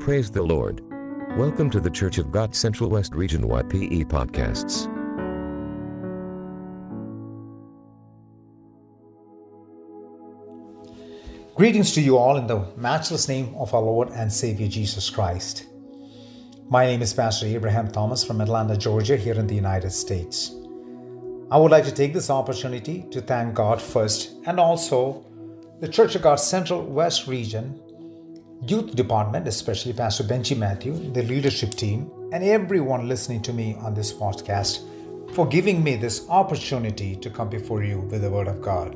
Praise the Lord. Welcome to the Church of God Central West Region YPE podcasts. Greetings to you all in the matchless name of our Lord and Savior Jesus Christ. My name is Pastor Abraham Thomas from Atlanta, Georgia, here in the United States. I would like to take this opportunity to thank God first and also the Church of God Central West Region Youth Department, especially Pastor Benji Matthew, the leadership team, and everyone listening to me on this podcast for giving me this opportunity to come before you with the Word of God.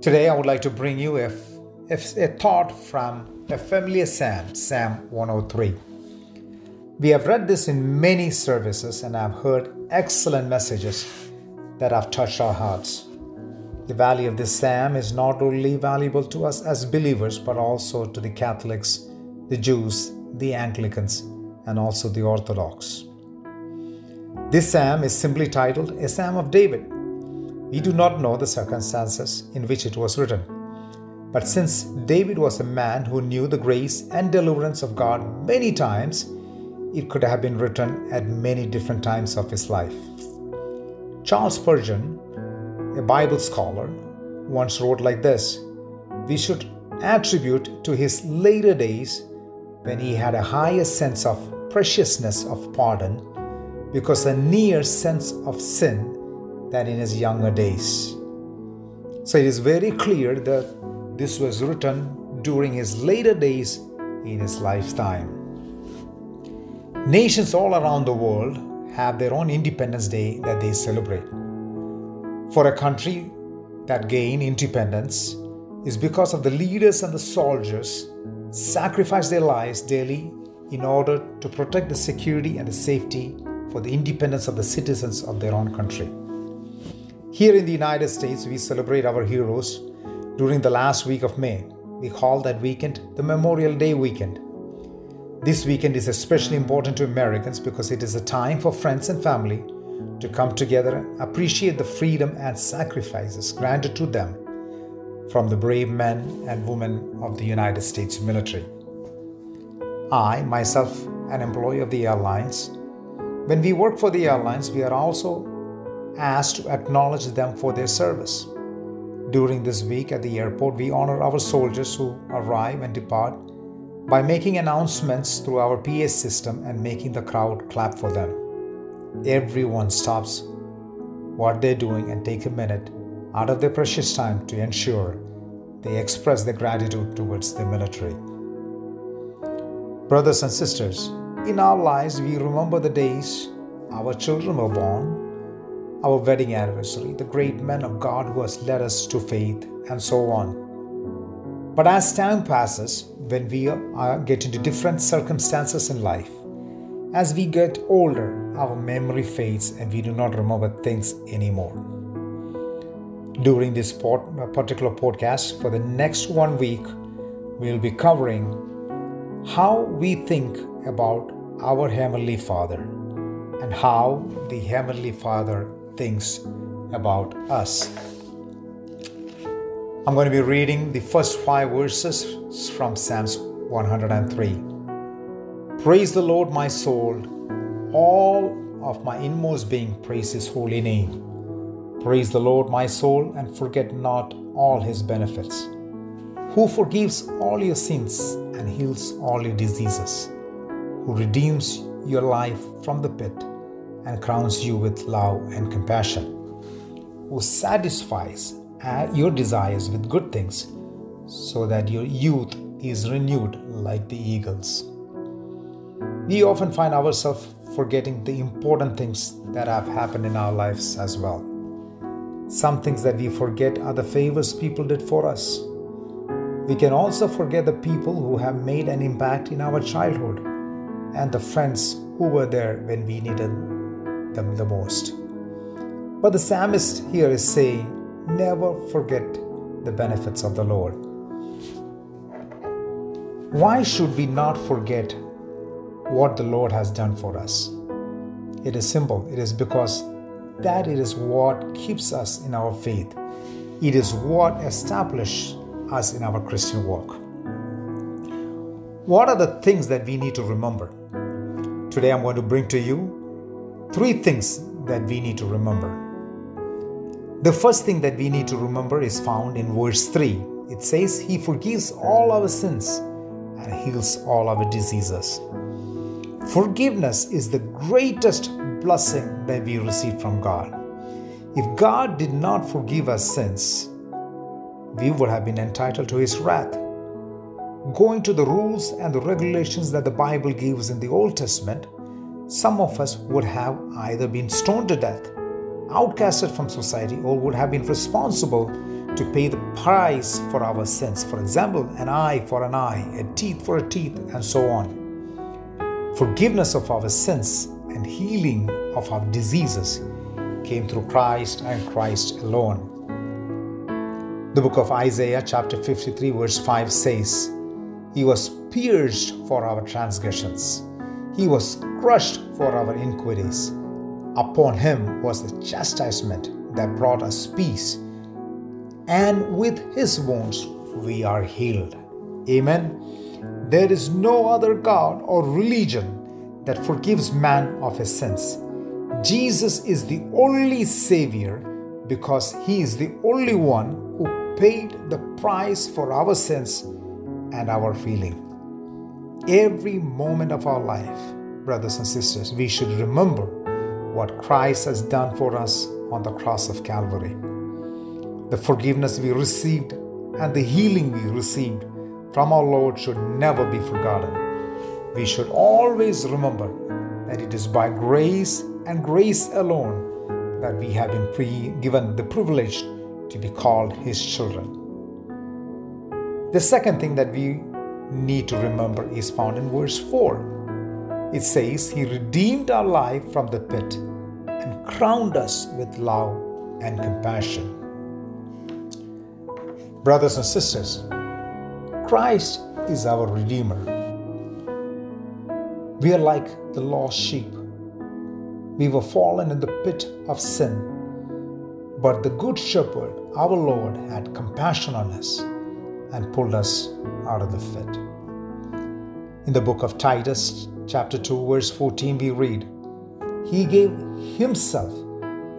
Today, I would like to bring you a, a, a thought from a familiar Psalm, Psalm 103. We have read this in many services and I've heard excellent messages that have touched our hearts. The value of this psalm is not only valuable to us as believers, but also to the Catholics, the Jews, the Anglicans, and also the Orthodox. This psalm is simply titled A Psalm of David. We do not know the circumstances in which it was written. But since David was a man who knew the grace and deliverance of God many times, it could have been written at many different times of his life. Charles Spurgeon a Bible scholar, once wrote like this We should attribute to his later days when he had a higher sense of preciousness of pardon because a near sense of sin than in his younger days. So it is very clear that this was written during his later days in his lifetime. Nations all around the world have their own Independence Day that they celebrate for a country that gained independence is because of the leaders and the soldiers sacrifice their lives daily in order to protect the security and the safety for the independence of the citizens of their own country. Here in the United States, we celebrate our heroes during the last week of May. We call that weekend the Memorial Day weekend. This weekend is especially important to Americans because it is a time for friends and family to come together, appreciate the freedom and sacrifices granted to them from the brave men and women of the United States military. I, myself, an employee of the airlines, when we work for the airlines, we are also asked to acknowledge them for their service. During this week at the airport, we honor our soldiers who arrive and depart by making announcements through our PA system and making the crowd clap for them everyone stops what they're doing and take a minute out of their precious time to ensure they express their gratitude towards the military. Brothers and sisters, in our lives, we remember the days our children were born, our wedding anniversary, the great men of God who has led us to faith, and so on. But as time passes, when we get into different circumstances in life, as we get older, our memory fades and we do not remember things anymore. During this uh, particular podcast, for the next one week, we'll be covering how we think about our Heavenly Father and how the Heavenly Father thinks about us. I'm going to be reading the first five verses from Psalms 103. Praise the Lord, my soul. All of my inmost being praise his holy name. Praise the Lord, my soul, and forget not all his benefits. Who forgives all your sins and heals all your diseases. Who redeems your life from the pit and crowns you with love and compassion. Who satisfies uh, your desires with good things so that your youth is renewed like the eagles we often find ourselves forgetting the important things that have happened in our lives as well. Some things that we forget are the favors people did for us. We can also forget the people who have made an impact in our childhood and the friends who were there when we needed them the most. But the psalmist here is saying, never forget the benefits of the Lord. Why should we not forget what the Lord has done for us. It is simple. It is because that it is what keeps us in our faith. It is what establishes us in our Christian walk. What are the things that we need to remember? Today I'm going to bring to you three things that we need to remember. The first thing that we need to remember is found in verse 3. It says, He forgives all our sins and heals all our diseases. Forgiveness is the greatest blessing that we receive from God. If God did not forgive us sins, we would have been entitled to His wrath. Going to the rules and the regulations that the Bible gives in the Old Testament, some of us would have either been stoned to death, outcasted from society, or would have been responsible to pay the price for our sins. For example, an eye for an eye, a teeth for a teeth, and so on. Forgiveness of our sins and healing of our diseases came through Christ and Christ alone. The book of Isaiah, chapter 53, verse 5 says, He was pierced for our transgressions, He was crushed for our iniquities. Upon Him was the chastisement that brought us peace, and with His wounds we are healed. Amen. There is no other God or religion that forgives man of his sins Jesus is the only Savior because He is the only one who paid the price for our sins and our feeling. Every moment of our life, brothers and sisters, we should remember what Christ has done for us on the cross of Calvary. The forgiveness we received and the healing we received from our Lord should never be forgotten. We should always remember that it is by grace and grace alone that we have been pre- given the privilege to be called His children. The second thing that we need to remember is found in verse 4. It says, He redeemed our life from the pit and crowned us with love and compassion. Brothers and sisters, Christ is our Redeemer. We are like the lost sheep we were fallen in the pit of sin. But the Good Shepherd, our Lord, had compassion on us and pulled us out of the pit. In the book of Titus, chapter 2, verse 14, we read, He gave Himself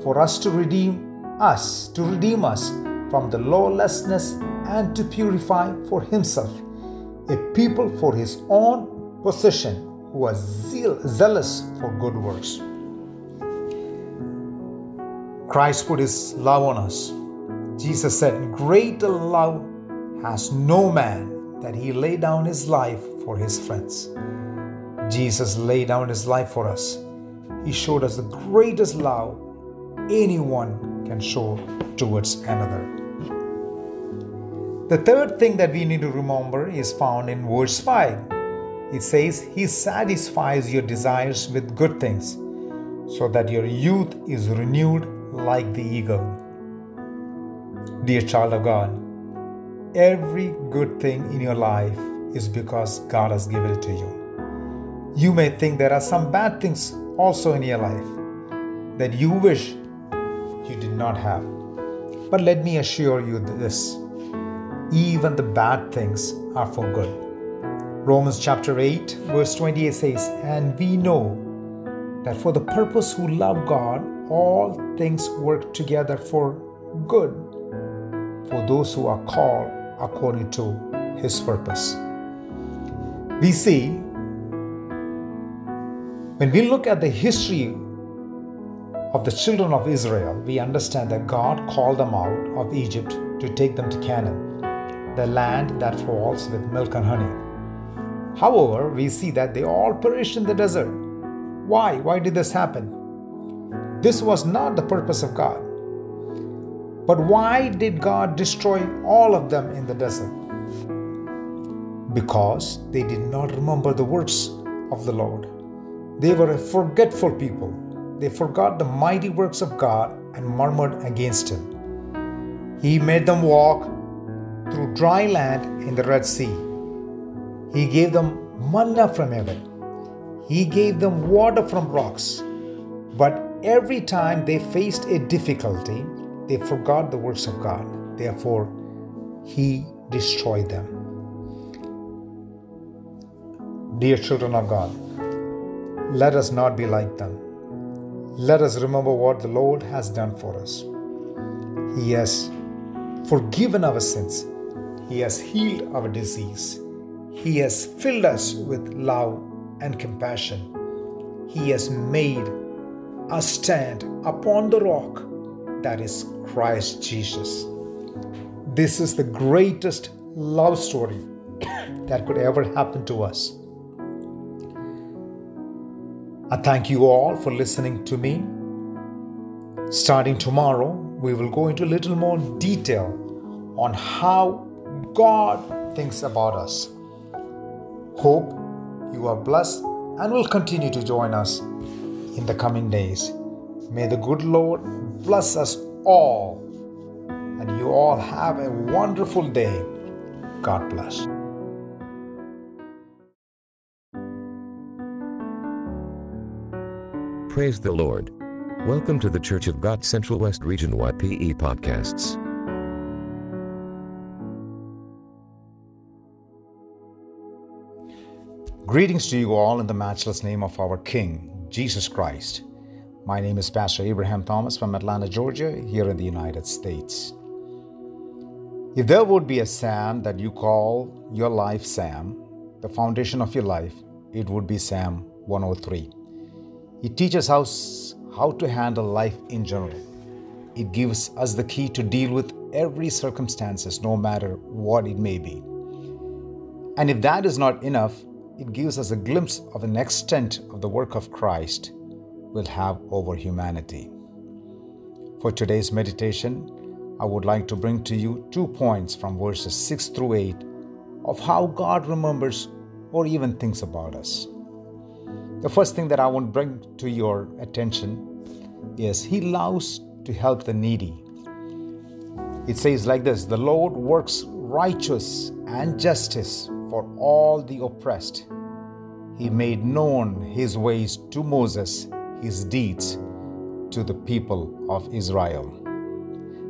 for us to redeem us, to redeem us from the lawlessness and to purify for Himself a people for His own possession who are zeal- zealous for good works. Christ put his love on us. Jesus said, Greater love has no man that he lay down his life for his friends. Jesus laid down his life for us. He showed us the greatest love anyone can show towards another. The third thing that we need to remember is found in verse 5. It says, He satisfies your desires with good things, so that your youth is renewed like the eagle. Dear child of God, every good thing in your life is because God has given it to you. You may think there are some bad things also in your life that you wish you did not have. But let me assure you this even the bad things are for good. Romans chapter 8, verse 28 says, And we know that for the purpose who love God, all things work together for good for those who are called according to his purpose. We see when we look at the history of the children of Israel, we understand that God called them out of Egypt to take them to Canaan, the land that falls with milk and honey. However, we see that they all perished in the desert. Why? Why did this happen? This was not the purpose of God. But why did God destroy all of them in the desert? Because they did not remember the words of the Lord. They were a forgetful people. They forgot the mighty works of God and murmured against Him. He made them walk through dry land in the Red Sea. He gave them manna from heaven. He gave them water from rocks. But every time they faced a difficulty, they forgot the works of God. Therefore, He destroyed them. Dear children of God, let us not be like them. Let us remember what the Lord has done for us. He has forgiven our sins, He has healed our disease, He has filled us with love and compassion. He has made us stand upon the rock that is Christ Jesus. This is the greatest love story that could ever happen to us. I thank you all for listening to me. Starting tomorrow, we will go into a little more detail on how God thinks about us. Hope you are blessed and will continue to join us in the coming days. May the good Lord bless us all and you all have a wonderful day. God bless. Praise the Lord. Welcome to the Church of God Central West Region YPE podcasts. Greetings to you all in the matchless name of our King, Jesus Christ. My name is Pastor Abraham Thomas from Atlanta, Georgia, here in the United States. If there would be a Psalm that you call your life psalm, the foundation of your life, it would be Psalm 103. It teaches us how to handle life in general. It gives us the key to deal with every circumstances, no matter what it may be. And if that is not enough, it gives us a glimpse of an extent of the work of Christ will have over humanity. For today's meditation, I would like to bring to you two points from verses 6 through 8 of how God remembers or even thinks about us. The first thing that I want to bring to your attention is He loves to help the needy. It says like this The Lord works righteous and justice for all the oppressed. He made known His ways to Moses, His deeds to the people of Israel.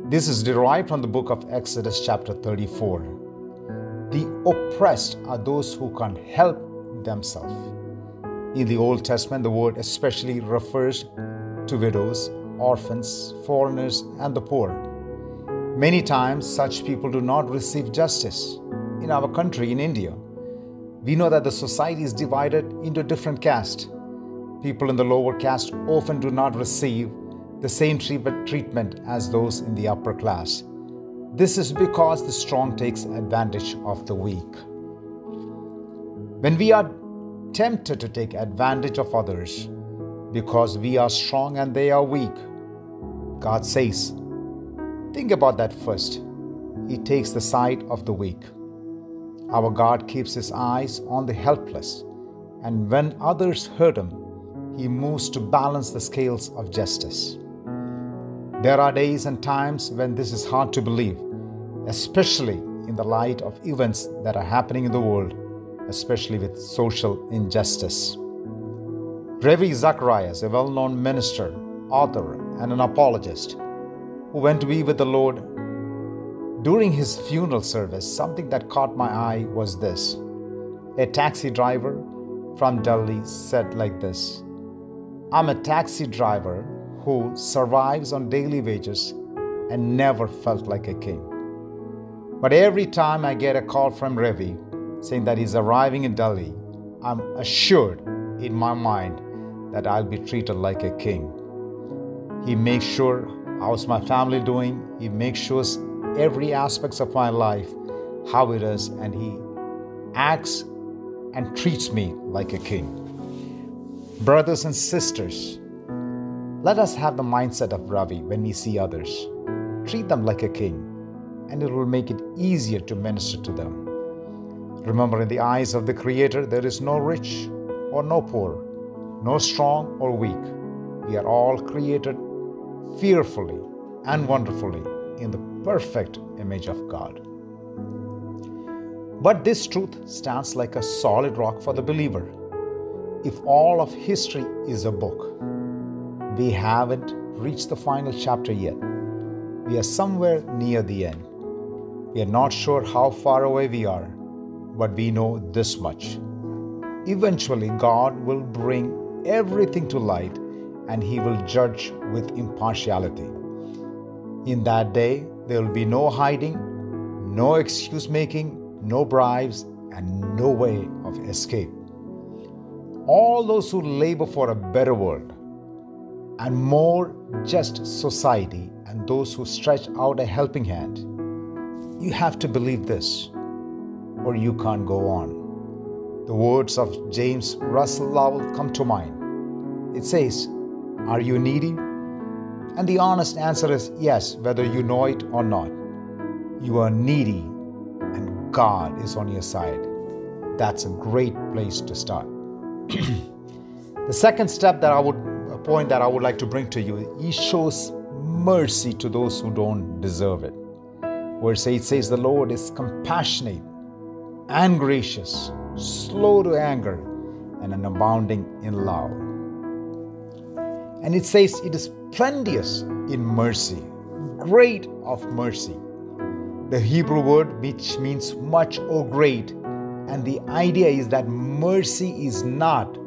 This is derived from the book of Exodus, chapter 34. The oppressed are those who can help themselves. In the Old Testament, the word especially refers to widows, orphans, foreigners, and the poor. Many times, such people do not receive justice. In our country, in India, we know that the society is divided into different castes. People in the lower caste often do not receive the same treatment as those in the upper class. This is because the strong takes advantage of the weak. When we are tempted to take advantage of others because we are strong and they are weak, God says, think about that first. He takes the side of the weak. Our God keeps his eyes on the helpless, and when others hurt him, he moves to balance the scales of justice. There are days and times when this is hard to believe, especially in the light of events that are happening in the world especially with social injustice. Ravi Zacharias, a well known minister, author, and an apologist, who went to be with the Lord, during his funeral service, something that caught my eye was this. A taxi driver from Delhi said like this I'm a taxi driver who survives on daily wages and never felt like a king. But every time I get a call from Ravi, saying that he's arriving in Delhi, I'm assured in my mind that I'll be treated like a king. He makes sure how's my family doing. He makes sure every aspects of my life how it is, and he acts and treats me like a king. Brothers and sisters, let us have the mindset of Ravi when we see others. Treat them like a king, and it will make it easier to minister to them. Remember, in the eyes of the Creator, there is no rich or no poor, no strong or weak. We are all created fearfully and wonderfully in the perfect image of God. But this truth stands like a solid rock for the believer. If all of history is a book, we haven't reached the final chapter yet. We are somewhere near the end. We are not sure how far away we are, but we know this much eventually God will bring everything to light and he will judge with impartiality. In that day, there will be no hiding, no excuse making, no bribes, and no way of escape. All those who labor for a better world and more just society, and those who stretch out a helping hand, you have to believe this, or you can't go on. The words of James Russell Lowell come to mind. It says, Are you needy? And the honest answer is yes, whether you know it or not. You are needy, and God is on your side. That's a great place to start. the second step that I would a point that I would like to bring to you, he shows mercy to those who don't deserve it. Verse 8 says, The Lord is compassionate and gracious, slow to anger, and an abounding in love. And it says it is plenteous in mercy, great of mercy. The Hebrew word which means much or great, and the idea is that mercy is not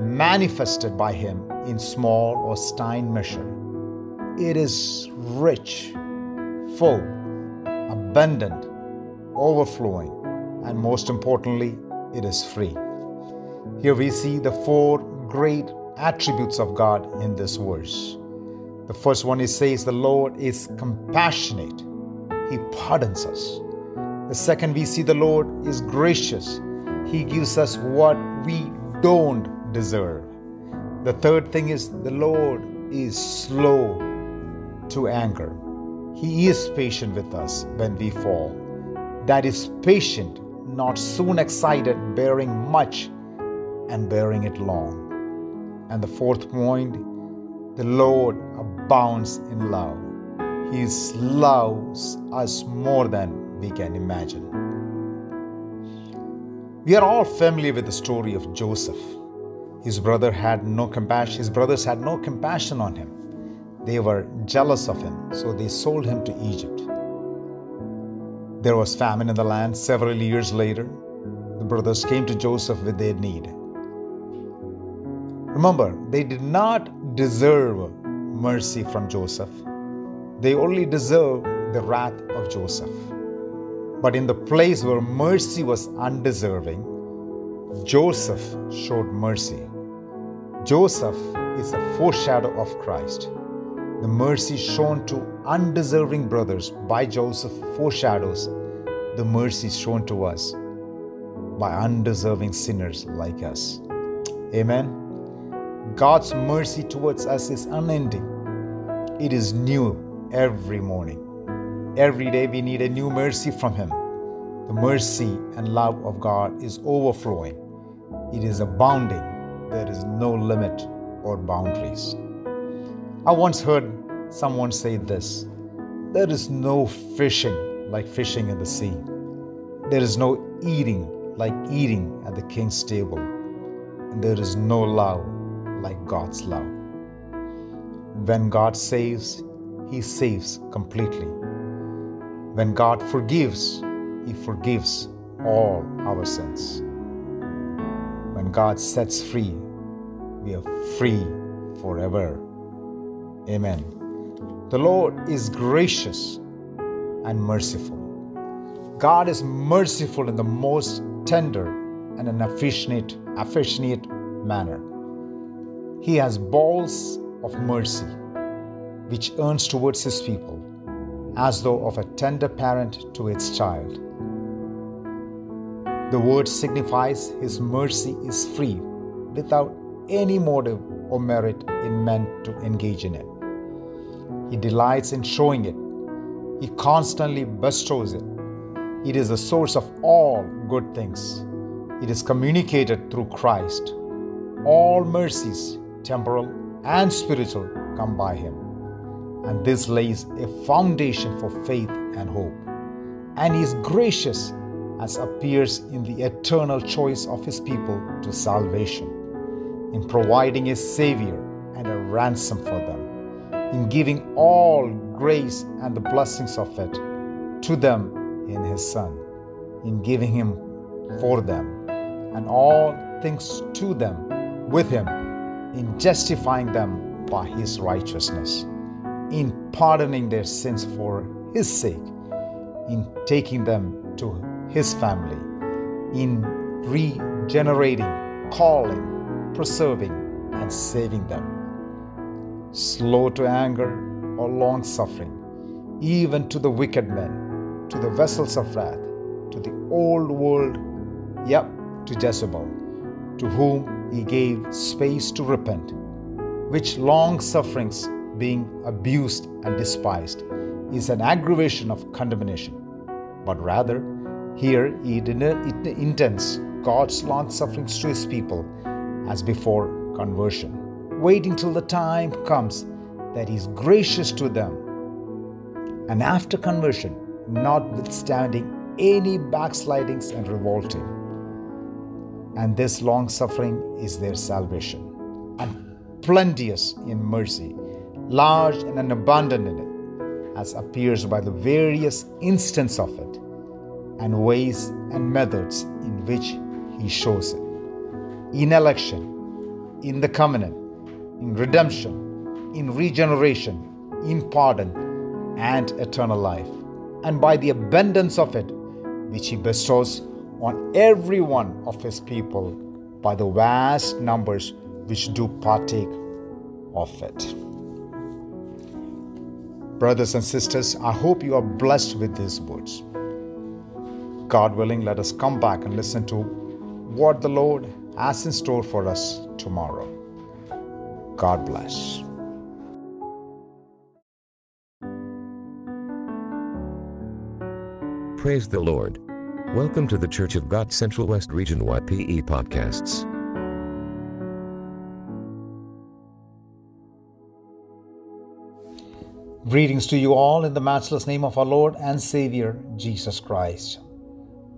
manifested by Him in small or stein measure. It is rich, full, abundant, overflowing, and most importantly, it is free. Here we see the four great attributes of God in this verse. The first one he says the Lord is compassionate. He pardons us. The second we see the Lord is gracious. He gives us what we don't deserve. The third thing is the Lord is slow to anger. He is patient with us when we fall. That is patient, not soon excited, bearing much and bearing it long. And the fourth point, the Lord abounds in love. He loves us more than we can imagine. We are all familiar with the story of Joseph. His brother had no compassion, his brothers had no compassion on him. They were jealous of him, so they sold him to Egypt. There was famine in the land several years later. The brothers came to Joseph with their need. Remember, they did not deserve mercy from Joseph, they only deserved the wrath of Joseph. But in the place where mercy was undeserving, Joseph showed mercy. Joseph is a foreshadow of Christ. The mercy shown to undeserving brothers by Joseph foreshadows the mercy shown to us by undeserving sinners like us. Amen. God's mercy towards us is unending, it is new every morning. Every day we need a new mercy from Him. The mercy and love of God is overflowing, it is abounding there is no limit or boundaries. I once heard someone say this there is no fishing like fishing in the sea, there is no eating like eating at the king's table, and there is no love like God's love. When God saves, He saves completely. When God forgives, He forgives all our sins. When God sets free, we are free forever. Amen. The Lord is gracious and merciful. God is merciful in the most tender and an affectionate, affectionate manner. He has balls of mercy, which earns towards his people, as though of a tender parent to its child. The word signifies his mercy is free without any motive or merit in men to engage in it. He delights in showing it. He constantly bestows it. It is the source of all good things. It is communicated through Christ. All mercies, temporal and spiritual, come by Him. And this lays a foundation for faith and hope. And He is gracious as appears in the eternal choice of his people to salvation, in providing a Savior and a ransom for them, in giving all grace and the blessings of it to them in his Son, in giving him for them, and all things to them with him, in justifying them by his righteousness, in pardoning their sins for his sake, in taking them to his family, in regenerating, calling, preserving, and saving them. Slow to anger or long suffering, even to the wicked men, to the vessels of wrath, to the old world, yep, to Jezebel, to whom he gave space to repent, which long sufferings, being abused and despised, is an aggravation of condemnation, but rather, here he intends God's long sufferings to his people as before conversion, waiting till the time comes that he is gracious to them. And after conversion, notwithstanding any backslidings and revolting. And this long suffering is their salvation, and plenteous in mercy, large and abundant in it, as appears by the various instances of it, and ways and methods in which he shows it. In election, in the covenant, in redemption, in regeneration, in pardon, and eternal life, and by the abundance of it which he bestows on every one of his people by the vast numbers which do partake of it. Brothers and sisters, I hope you are blessed with these words. God willing, let us come back and listen to what the Lord has in store for us tomorrow. God bless. Praise the Lord. Welcome to the Church of God Central West Region YPE podcasts. Greetings to you all in the matchless name of our Lord and Savior, Jesus Christ.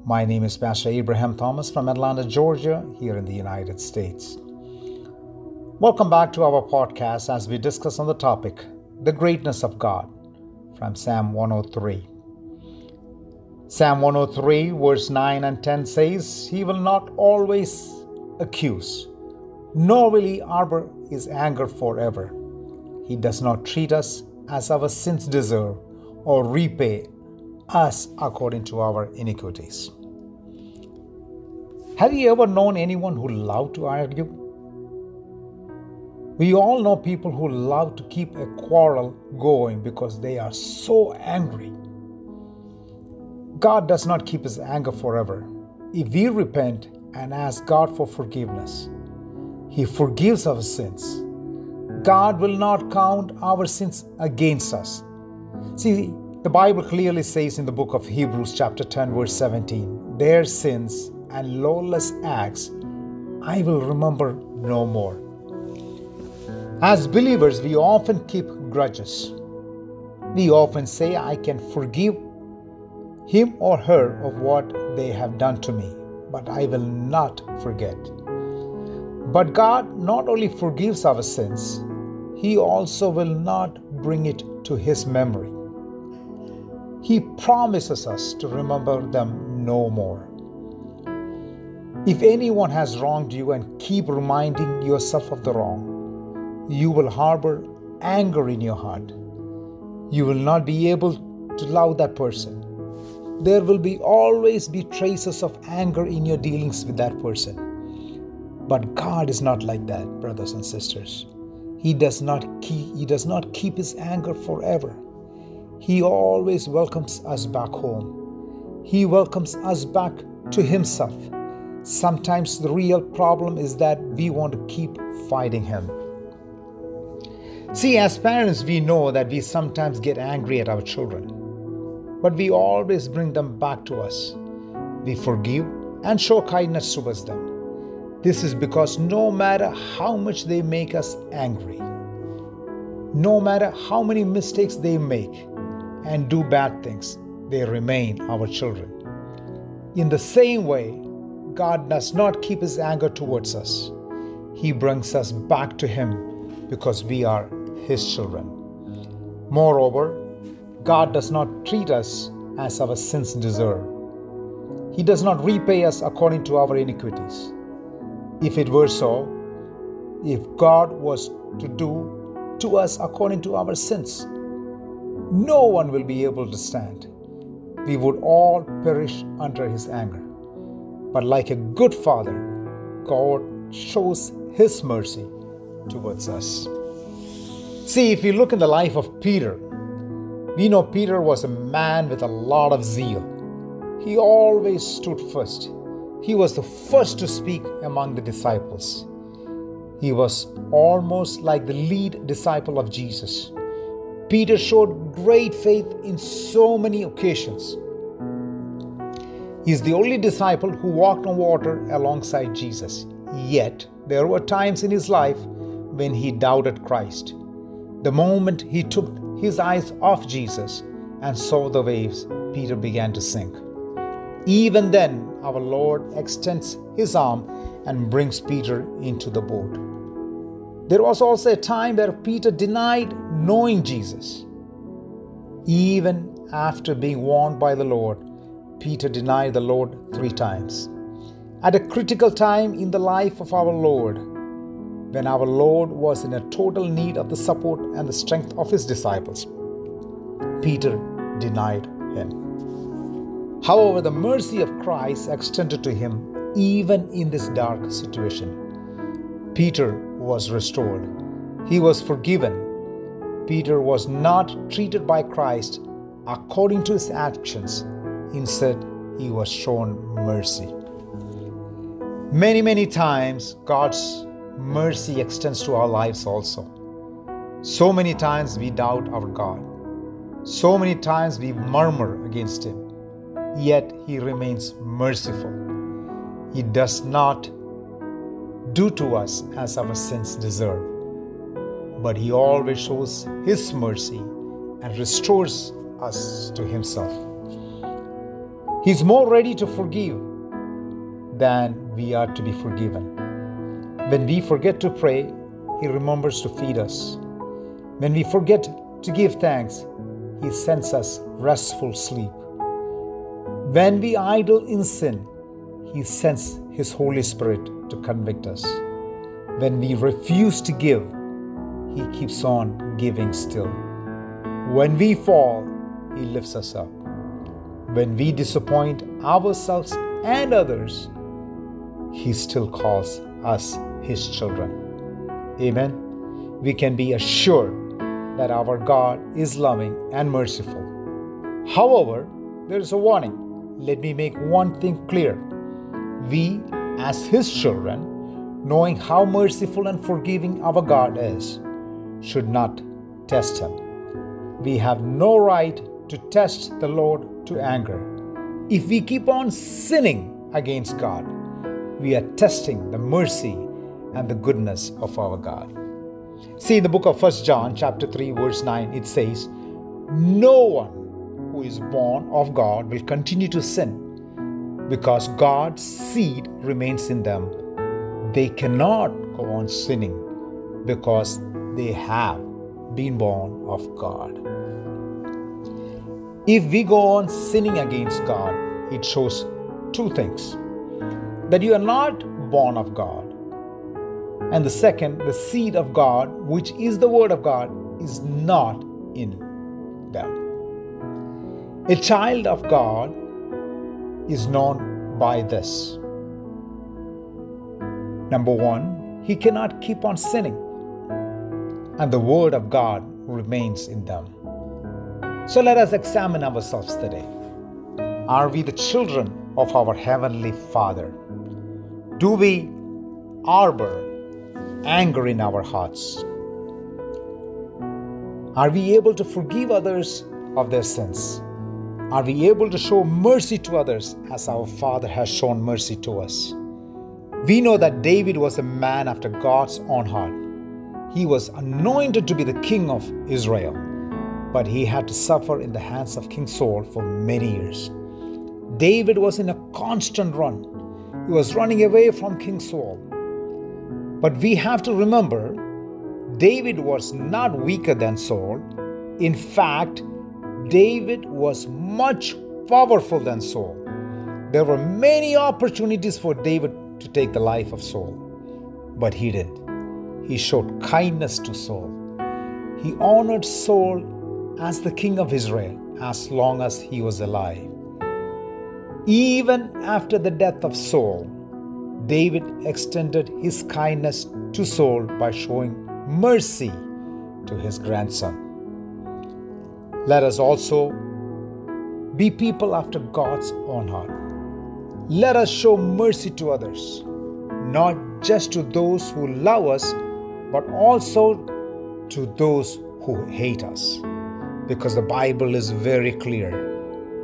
My name is Pastor Abraham Thomas from Atlanta, Georgia, here in the United States. Welcome back to our podcast as we discuss on the topic, the greatness of God, from Psalm 103. Psalm 103, verse 9 and 10 says, He will not always accuse, nor will He harbor His anger forever. He does not treat us as our sins deserve, or repay us according to our iniquities. Have you ever known anyone who loved to argue? We all know people who love to keep a quarrel going because they are so angry. God does not keep his anger forever. If we repent and ask God for forgiveness, he forgives our sins. God will not count our sins against us. See, the Bible clearly says in the book of Hebrews, chapter 10, verse 17, their sins and lawless acts I will remember no more. As believers, we often keep grudges. We often say, I can forgive him or her of what they have done to me, but I will not forget. But God not only forgives our sins, He also will not bring it to His memory. He promises us to remember them no more. If anyone has wronged you and keep reminding yourself of the wrong, you will harbor anger in your heart. You will not be able to love that person there will be always be traces of anger in your dealings with that person. But god is not like that brothers and sisters. He does not keep he does not keep his anger forever. He always welcomes us back home. He welcomes us back to himself. Sometimes the real problem is that we want to keep fighting him. See as parents we know that we sometimes get angry at our children but we always bring them back to us. We forgive and show kindness towards them. This is because no matter how much they make us angry, no matter how many mistakes they make and do bad things, they remain our children. In the same way, God does not keep his anger towards us. He brings us back to him because we are his children. Moreover, God does not treat us as our sins deserve. He does not repay us according to our iniquities. If it were so, if God was to do to us according to our sins, no one will be able to stand. We would all perish under his anger. But like a good father, God shows his mercy towards us. See, if you look in the life of Peter, we know Peter was a man with a lot of zeal. He always stood first. He was the first to speak among the disciples. He was almost like the lead disciple of Jesus. Peter showed great faith in so many occasions. He is the only disciple who walked on water alongside Jesus. Yet, there were times in his life when he doubted Christ. The moment he took his eyes off Jesus and saw the waves, Peter began to sink. Even then, our Lord extends his arm and brings Peter into the boat. There was also a time where Peter denied knowing Jesus. Even after being warned by the Lord, Peter denied the Lord three times. At a critical time in the life of our Lord, when our Lord was in a total need of the support and the strength of his disciples. Peter denied him. However, the mercy of Christ extended to him even in this dark situation. Peter was restored, he was forgiven. Peter was not treated by Christ according to his actions, instead, he was shown mercy. Many, many times, God's mercy extends to our lives also. So many times we doubt our God. So many times we murmur against Him. Yet He remains merciful. He does not do to us as our sins deserve. But He always shows His mercy and restores us to Himself. He's more ready to forgive than we are to be forgiven. When we forget to pray, He remembers to feed us. When we forget to give thanks, He sends us restful sleep. When we idle in sin, He sends His Holy Spirit to convict us. When we refuse to give, He keeps on giving still. When we fall, He lifts us up. When we disappoint ourselves and others, He still calls us his children. Amen. We can be assured that our God is loving and merciful. However, there is a warning. Let me make one thing clear. We, as His children, knowing how merciful and forgiving our God is, should not test Him. We have no right to test the Lord to anger. If we keep on sinning against God, we are testing the mercy and the goodness of our God. See in the book of 1 John chapter 3 verse 9 it says no one who is born of God will continue to sin because God's seed remains in them. They cannot go on sinning because they have been born of God. If we go on sinning against God, it shows two things that you are not born of God and the second, the seed of God, which is the Word of God, is not in them. A child of God is known by this. Number one, he cannot keep on sinning, and the Word of God remains in them. So let us examine ourselves today. Are we the children of our Heavenly Father? Do we harbor anger in our hearts? Are we able to forgive others of their sins? Are we able to show mercy to others as our Father has shown mercy to us? We know that David was a man after God's own heart. He was anointed to be the king of Israel, but he had to suffer in the hands of King Saul for many years. David was in a constant run. He was running away from King Saul. But we have to remember David was not weaker than Saul. In fact, David was much powerful than Saul. There were many opportunities for David to take the life of Saul, but he didn't. He showed kindness to Saul. He honored Saul as the king of Israel as long as he was alive. Even after the death of Saul, David extended his kindness to Saul by showing mercy to his grandson. Let us also be people after God's own heart. Let us show mercy to others, not just to those who love us, but also to those who hate us. Because the Bible is very clear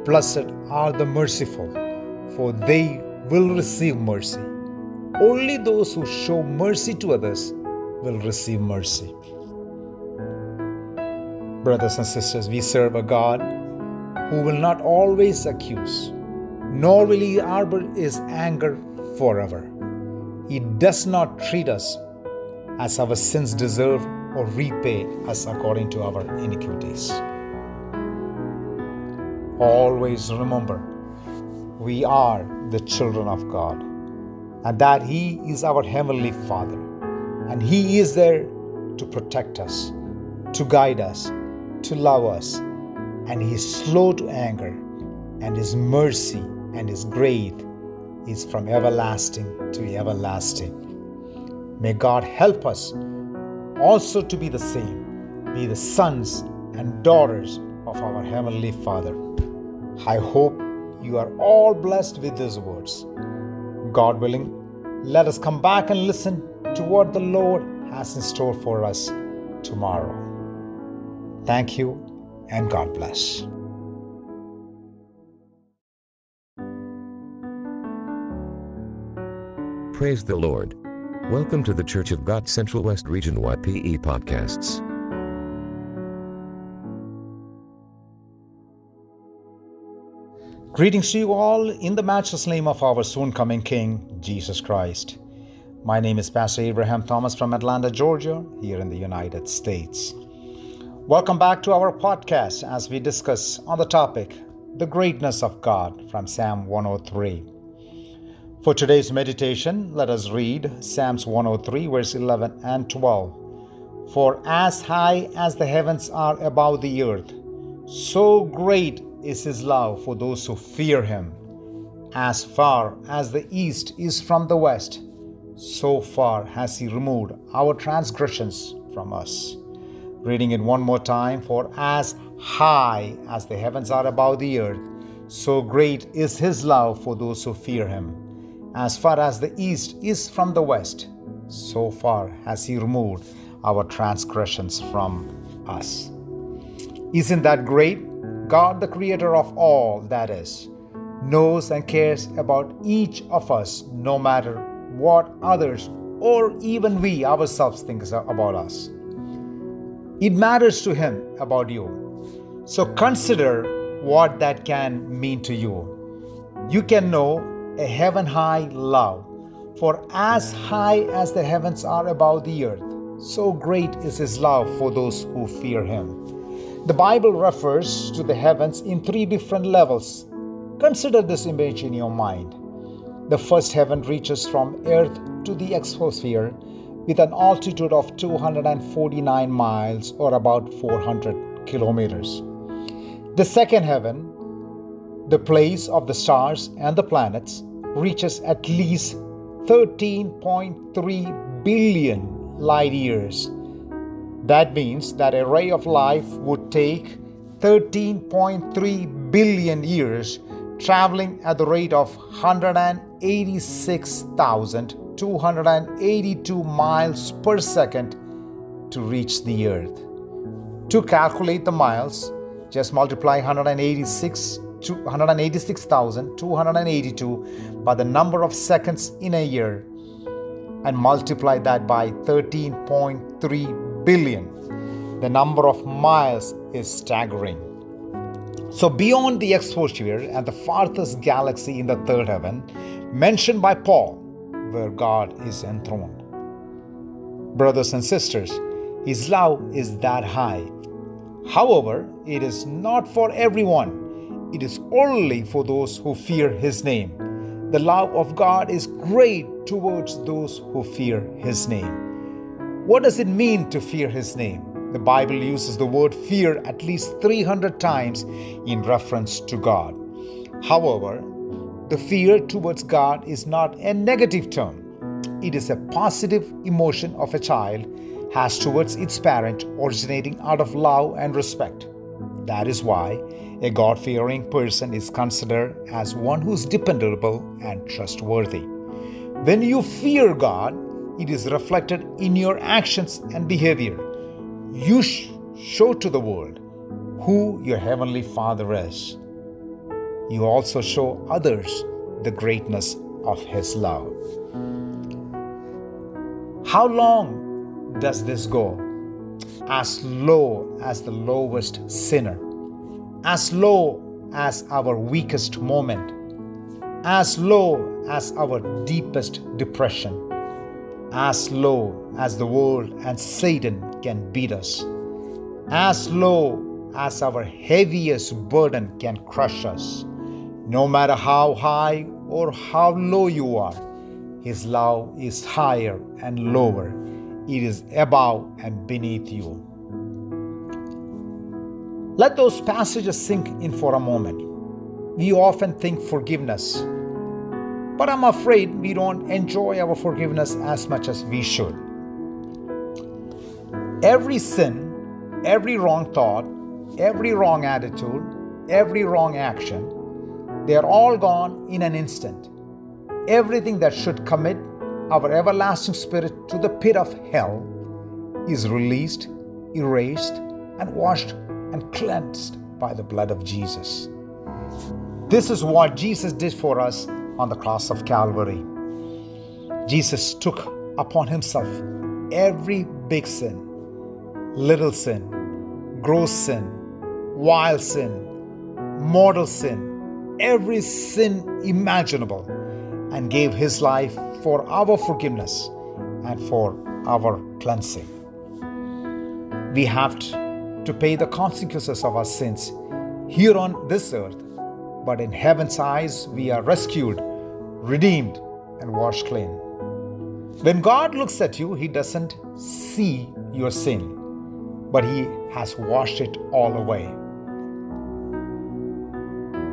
Blessed are the merciful, for they will receive mercy. Only those who show mercy to others will receive mercy. Brothers and sisters, we serve a God who will not always accuse, nor will he harbor his anger forever. He does not treat us as our sins deserve or repay us according to our iniquities. Always remember, we are the children of God, and that He is our Heavenly Father, and He is there to protect us, to guide us, to love us, and He is slow to anger, and His mercy and His grace is from everlasting to everlasting. May God help us also to be the same, be the sons and daughters of our Heavenly Father. I hope you are all blessed with these words. God willing, let us come back and listen to what the Lord has in store for us tomorrow. Thank you and God bless. Praise the Lord. Welcome to the Church of God Central West Region YPE podcasts. Greetings to you all in the matchless name of our soon coming King, Jesus Christ. My name is Pastor Abraham Thomas from Atlanta, Georgia, here in the United States. Welcome back to our podcast as we discuss on the topic, the greatness of God from Psalm 103. For today's meditation, let us read Psalms 103, verse 11 and 12. For as high as the heavens are above the earth, so great is his love for those who fear him. As far as the east is from the west, so far has he removed our transgressions from us. Reading it one more time For as high as the heavens are above the earth, so great is his love for those who fear him. As far as the east is from the west, so far has he removed our transgressions from us. Isn't that great? God, the creator of all that is, knows and cares about each of us no matter what others or even we ourselves think about us. It matters to Him about you. So consider what that can mean to you. You can know a heaven high love, for as high as the heavens are above the earth, so great is His love for those who fear Him. The Bible refers to the heavens in three different levels. Consider this image in your mind. The first heaven reaches from Earth to the exosphere with an altitude of 249 miles or about 400 kilometers. The second heaven, the place of the stars and the planets, reaches at least 13.3 billion light years that means that a ray of life would take 13.3 billion years traveling at the rate of 186,282 miles per second to reach the earth. To calculate the miles, just multiply 186 186,282 by the number of seconds in a year and multiply that by 13.3 billion. The number of miles is staggering. So, beyond the exosphere and the farthest galaxy in the third heaven, mentioned by Paul, where God is enthroned. Brothers and sisters, His love is that high. However, it is not for everyone, it is only for those who fear His name The love of God is great towards those who fear His name. What does it mean to fear His name? The Bible uses the word fear at least 300 times in reference to God. However, the fear towards God is not a negative term. It is a positive emotion of a child has towards its parent originating out of love and respect. That is why a God fearing person is considered as one who is dependable and trustworthy. When you fear God, it is reflected in your actions and behavior. You sh- show to the world who your Heavenly Father is. You also show others the greatness of His love. How long does this go? As low as the lowest sinner as low as our weakest moment, as low as our deepest depression, as low as the world and Satan can beat us, as low as our heaviest burden can crush us. No matter how high or how low you are, His love is higher and lower. It is above and beneath you. Let those passages sink in for a moment. We often think forgiveness, but I'm afraid we don't enjoy our forgiveness as much as we should. Every sin, every wrong thought, every wrong attitude, every wrong action, they are all gone in an instant. Everything that should commit our everlasting spirit to the pit of hell is released, erased, and washed and cleansed by the blood of Jesus. This is what Jesus did for us on the cross of Calvary. Jesus took upon himself every big sin, little sin, gross sin, wild sin, mortal sin, every sin imaginable, and gave his life for our forgiveness and for our cleansing. We have to pay the consequences of our sins here on this earth, but in heaven's eyes we are rescued, redeemed, and washed clean. When God looks at you, He doesn't see your sin, but He has washed it all away.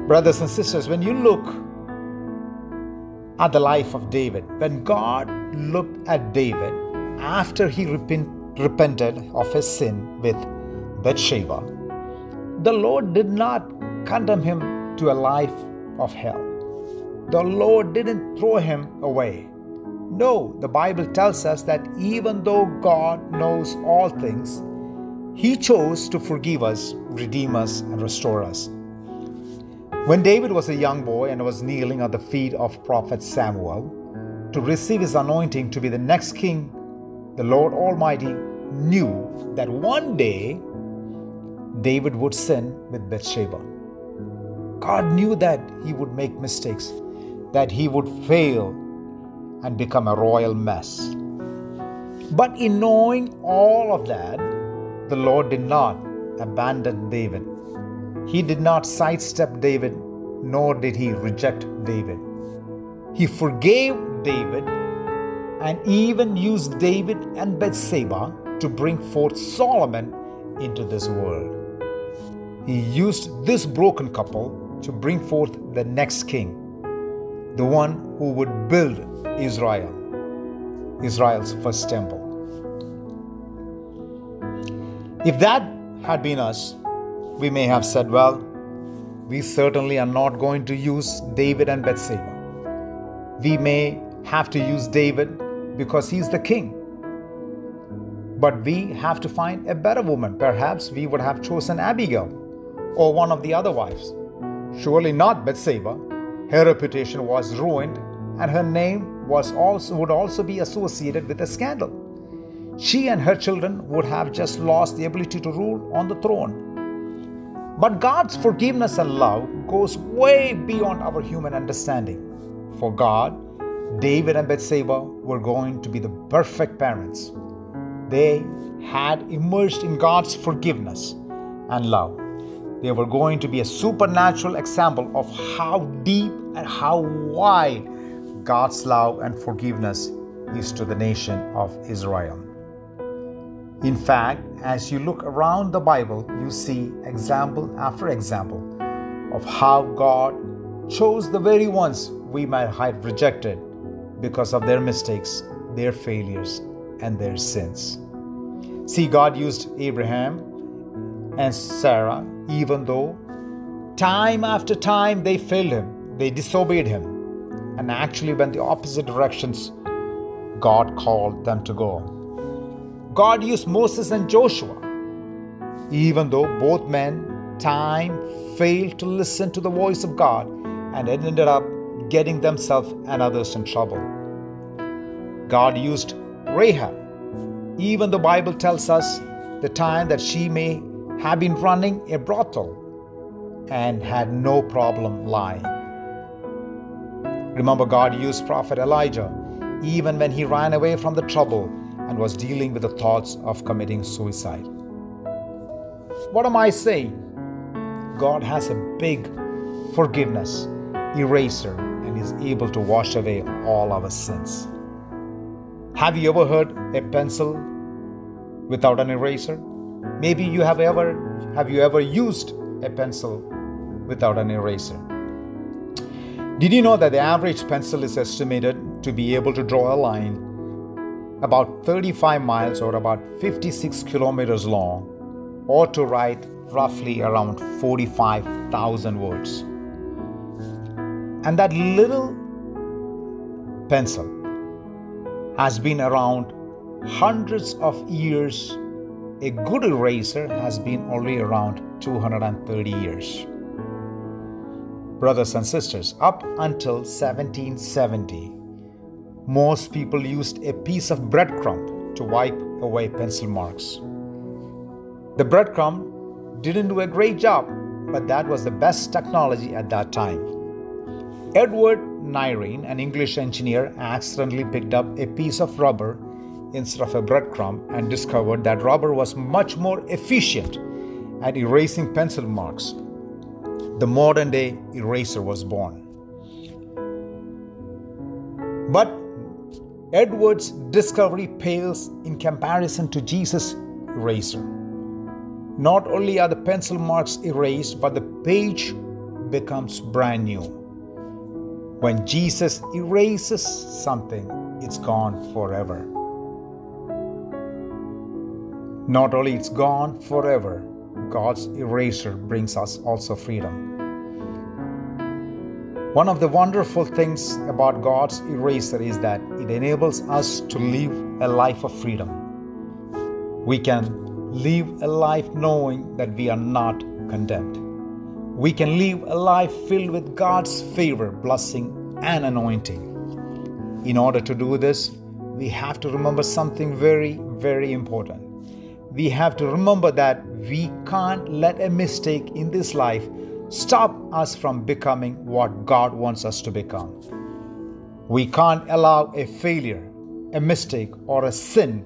Brothers and sisters, when you look at the life of David, when God looked at David after he repent, repented of his sin with Bathsheba, the Lord did not condemn him to a life of hell. The Lord didn't throw him away. No, the Bible tells us that even though God knows all things, He chose to forgive us, redeem us, and restore us. When David was a young boy and was kneeling at the feet of prophet Samuel to receive his anointing to be the next king, the Lord Almighty knew that one day David would sin with Bathsheba. God knew that he would make mistakes, that he would fail and become a royal mess. But in knowing all of that, the Lord did not abandon David. He did not sidestep David, nor did he reject David. He forgave David and even used David and Bathsheba to bring forth Solomon into this world. He used this broken couple to bring forth the next king, the one who would build Israel, Israel's first temple. If that had been us, we may have said, well, we certainly are not going to use David and Bathsheba. We may have to use David because he's the king. But we have to find a better woman. Perhaps we would have chosen Abigail or one of the other wives. Surely not Bathsheba. Her reputation was ruined, and her name was also, would also be associated with a scandal. She and her children would have just lost the ability to rule on the throne. But God's forgiveness and love goes way beyond our human understanding. For God, David and Bathsheba were going to be the perfect parents. They had emerged in God's forgiveness and love. They were going to be a supernatural example of how deep and how wide God's love and forgiveness is to the nation of Israel. In fact, as you look around the Bible, you see example after example of how God chose the very ones we might have rejected because of their mistakes, their failures, and their sins. See, God used Abraham and Sarah, even though time after time they failed Him, they disobeyed Him, and actually went the opposite directions God called them to go. God used Moses and Joshua, even though both men, time, failed to listen to the voice of God and ended up getting themselves and others in trouble. God used Rahab, even the Bible tells us the time that she may have been running a brothel and had no problem lying. Remember, God used Prophet Elijah even when he ran away from the trouble and was dealing with the thoughts of committing suicide. What am I saying? God has a big forgiveness, eraser, and is able to wash away all our sins. Have you ever heard a pencil without an eraser? Maybe you have ever have you ever used a pencil without an eraser? Did you know that the average pencil is estimated to be able to draw a line about 35 miles or about 56 kilometers long or to write roughly around 45,000 words? And that little pencil has been around hundreds of years. A good eraser has been only around 230 years. Brothers and sisters, up until 1770, most people used a piece of breadcrumb to wipe away pencil marks. The breadcrumb didn't do a great job, but that was the best technology at that time. Edward Nairne, an English engineer, accidentally picked up a piece of rubber instead of a breadcrumb and discovered that rubber was much more efficient at erasing pencil marks. The modern day eraser was born. But Edward's discovery pales in comparison to Jesus' eraser. Not only are the pencil marks erased, but the page becomes brand new. When Jesus erases something, it's gone forever. Not only it's gone forever, God's eraser brings us also freedom. One of the wonderful things about God's eraser is that it enables us to live a life of freedom. We can live a life knowing that we are not condemned we can live a life filled with God's favor, blessing, and anointing. In order to do this, we have to remember something very, very important. We have to remember that we can't let a mistake in this life stop us from becoming what God wants us to become. We can't allow a failure, a mistake, or a sin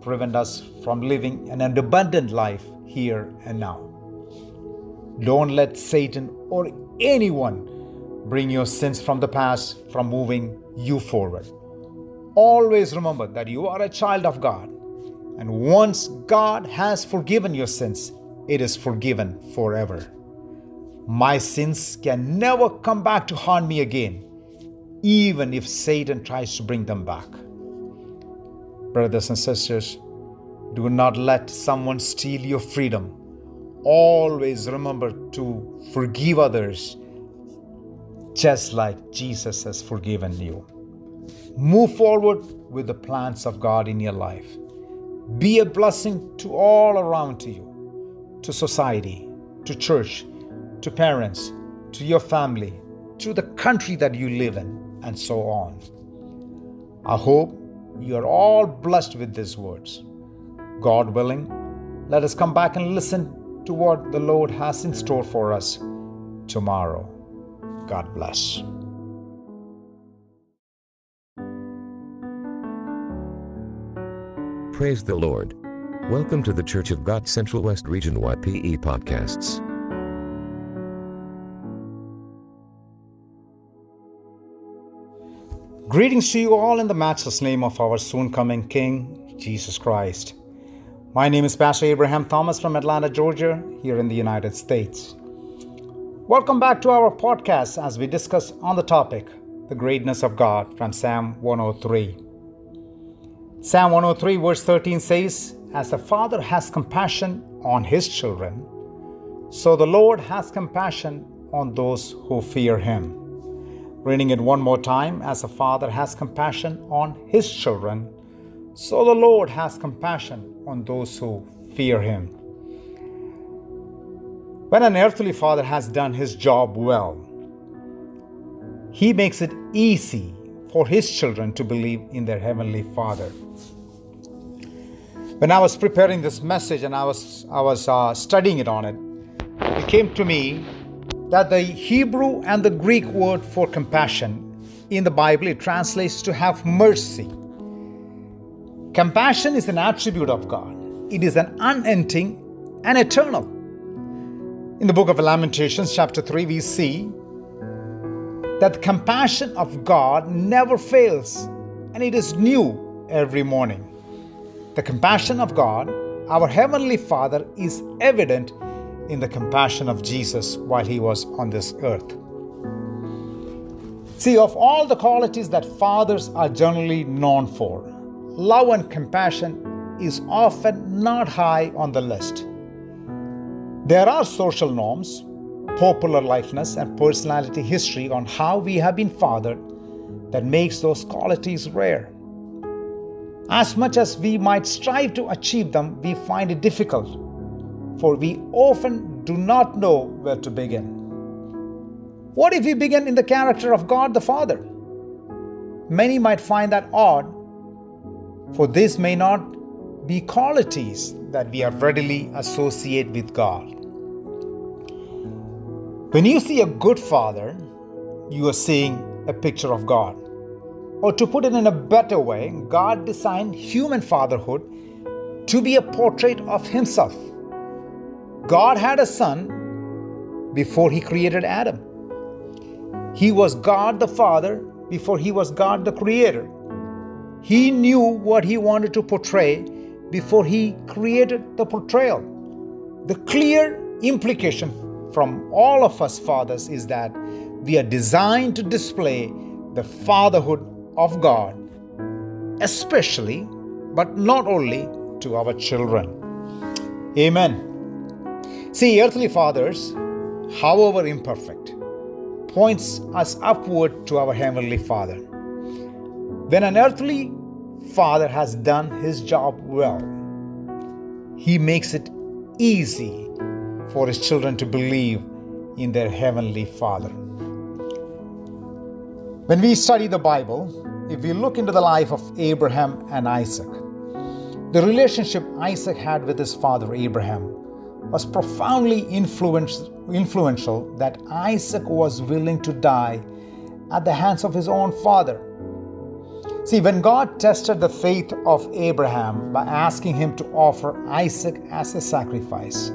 prevent us from living an abundant life here and now. Don't let Satan or anyone bring your sins from the past from moving you forward. Always remember that you are a child of God. And once God has forgiven your sins, it is forgiven forever. My sins can never come back to haunt me again, even if Satan tries to bring them back. Brothers and sisters, do not let someone steal your freedom always remember to forgive others just like Jesus has forgiven you. Move forward with the plans of God in your life. Be a blessing to all around you, to society, to church, to parents, to your family, to the country that you live in, and so on. I hope you are all blessed with these words. God willing, let us come back and listen to what the Lord has in store for us tomorrow. God bless. Praise the Lord. Welcome to the Church of God Central West Region YPE podcasts. Greetings to you all in the matchless name of our soon coming King, Jesus Christ. My name is Pastor Abraham Thomas from Atlanta, Georgia, here in the United States. Welcome back to our podcast as we discuss on the topic, the greatness of God from Psalm 103. Psalm 103, verse 13 says, As the Father has compassion on his children, so the Lord has compassion on those who fear him. Reading it one more time, as a father has compassion on his children, so the Lord has compassion on those who fear him. When an earthly father has done his job well, he makes it easy for his children to believe in their heavenly father. When I was preparing this message and I was, I was uh, studying it on it, it came to me that the Hebrew and the Greek word for compassion in the Bible it translates to have mercy. Compassion is an attribute of God. It is an unending and eternal. In the book of Lamentations chapter 3 we see that the compassion of God never fails and it is new every morning. The compassion of God, our heavenly Father is evident in the compassion of Jesus while he was on this earth. See, of all the qualities that fathers are generally known for, love and compassion is often not high on the list. There are social norms, popular likeness, and personality history on how we have been fathered that makes those qualities rare. As much as we might strive to achieve them, we find it difficult for we often do not know where to begin. What if we begin in the character of God the Father? Many might find that odd, for this may not be qualities that we readily associate with God. When you see a good father, you are seeing a picture of God. Or to put it in a better way, God designed human fatherhood to be a portrait of Himself. God had a son before he created Adam. He was God the Father before he was God the Creator. He knew what he wanted to portray before he created the portrayal. The clear implication from all of us fathers is that we are designed to display the fatherhood of God, especially, but not only to our children. Amen. See, earthly fathers, however imperfect, points us upward to our heavenly Father. When an earthly father has done his job well, he makes it easy for his children to believe in their heavenly Father. When we study the Bible, if we look into the life of Abraham and Isaac, the relationship Isaac had with his father Abraham was profoundly influential that Isaac was willing to die at the hands of his own father. See, when God tested the faith of Abraham by asking him to offer Isaac as a sacrifice,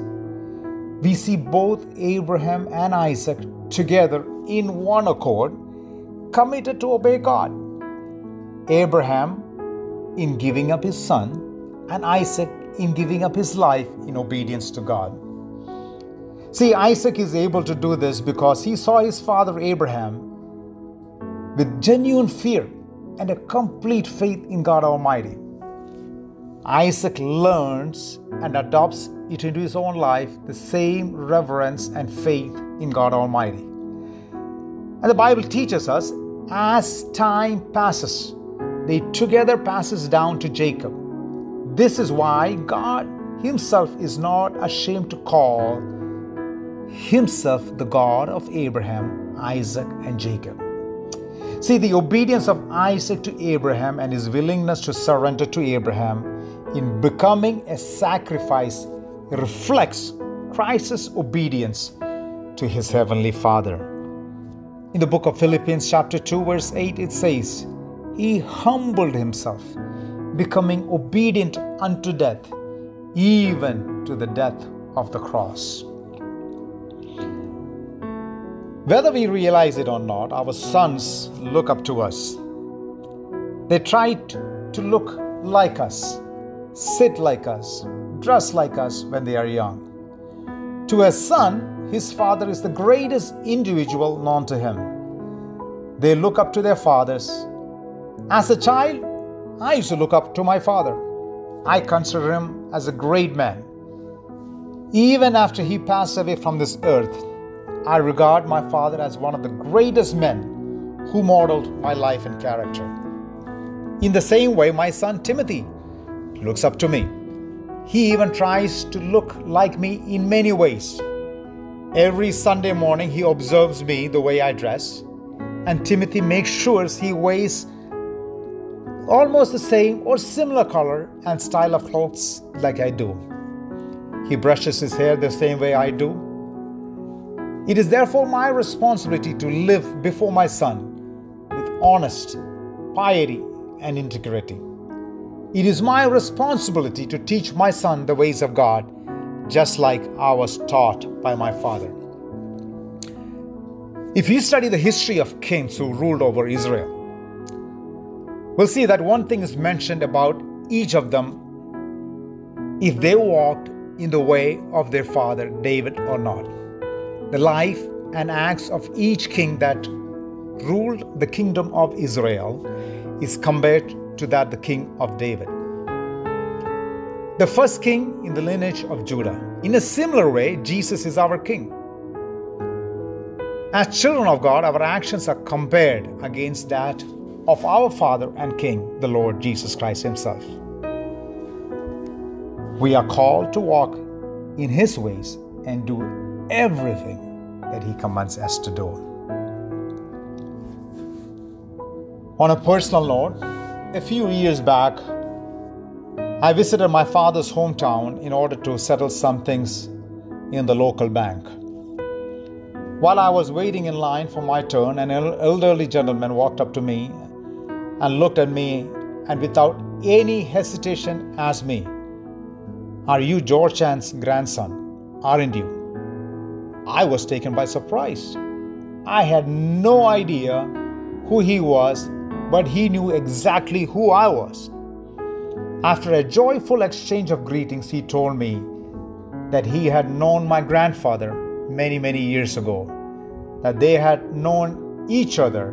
we see both Abraham and Isaac together in one accord, committed to obey God. Abraham in giving up his son, and Isaac in giving up his life in obedience to God. See, Isaac is able to do this because he saw his father Abraham with genuine fear and a complete faith in God Almighty. Isaac learns and adopts it into his own life the same reverence and faith in God Almighty. And the Bible teaches us as time passes, they together passes down to Jacob this is why God Himself is not ashamed to call Himself the God of Abraham, Isaac, and Jacob. See, the obedience of Isaac to Abraham and his willingness to surrender to Abraham in becoming a sacrifice reflects Christ's obedience to his heavenly Father. In the book of Philippians, chapter 2, verse 8, it says, He humbled himself becoming obedient unto death, even to the death of the cross. Whether we realize it or not, our sons look up to us. They try to look like us, sit like us, dress like us when they are young. To a son, his father is the greatest individual known to him. They look up to their fathers. As a child, I used to look up to my father. I consider him as a great man. Even after he passed away from this earth, I regard my father as one of the greatest men who modeled my life and character. In the same way, my son Timothy looks up to me. He even tries to look like me in many ways. Every Sunday morning, he observes me the way I dress, and Timothy makes sure he wears almost the same or similar color and style of clothes like I do. He brushes his hair the same way I do. It is therefore my responsibility to live before my son with honest piety and integrity. It is my responsibility to teach my son the ways of God, just like I was taught by my father. If you study the history of kings who ruled over Israel, we'll see that one thing is mentioned about each of them if they walked in the way of their father David or not. The life and acts of each king that ruled the kingdom of Israel is compared to that the king of David. The first king in the lineage of Judah. In a similar way, Jesus is our king. As children of God, our actions are compared against that of our Father and King, the Lord Jesus Christ Himself. We are called to walk in His ways and do everything that He commands us to do. On a personal note, a few years back, I visited my father's hometown in order to settle some things in the local bank. While I was waiting in line for my turn, an elderly gentleman walked up to me and looked at me and without any hesitation asked me, Are you George Chan's grandson? Aren't you? I was taken by surprise. I had no idea who he was but he knew exactly who I was. After a joyful exchange of greetings, he told me that he had known my grandfather many, many years ago, that they had known each other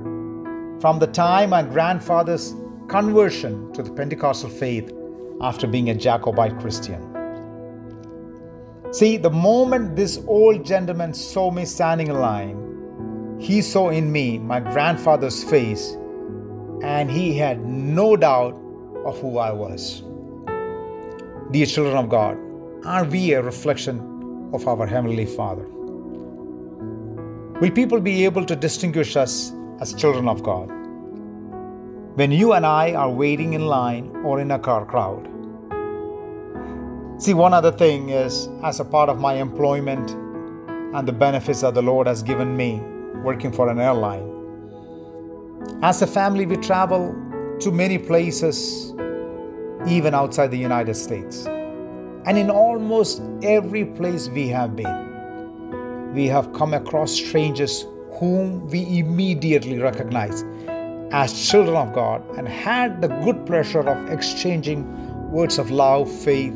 from the time my grandfather's conversion to the Pentecostal faith after being a Jacobite Christian. See, the moment this old gentleman saw me standing in line, he saw in me my grandfather's face and he had no doubt of who I was. Dear children of God, are we a reflection of our Heavenly Father? Will people be able to distinguish us as children of God? When you and I are waiting in line or in a car crowd. See, one other thing is, as a part of my employment and the benefits that the Lord has given me working for an airline, as a family, we travel to many places, even outside the United States. And in almost every place we have been, we have come across strangers whom we immediately recognize as children of God and had the good pleasure of exchanging words of love, faith,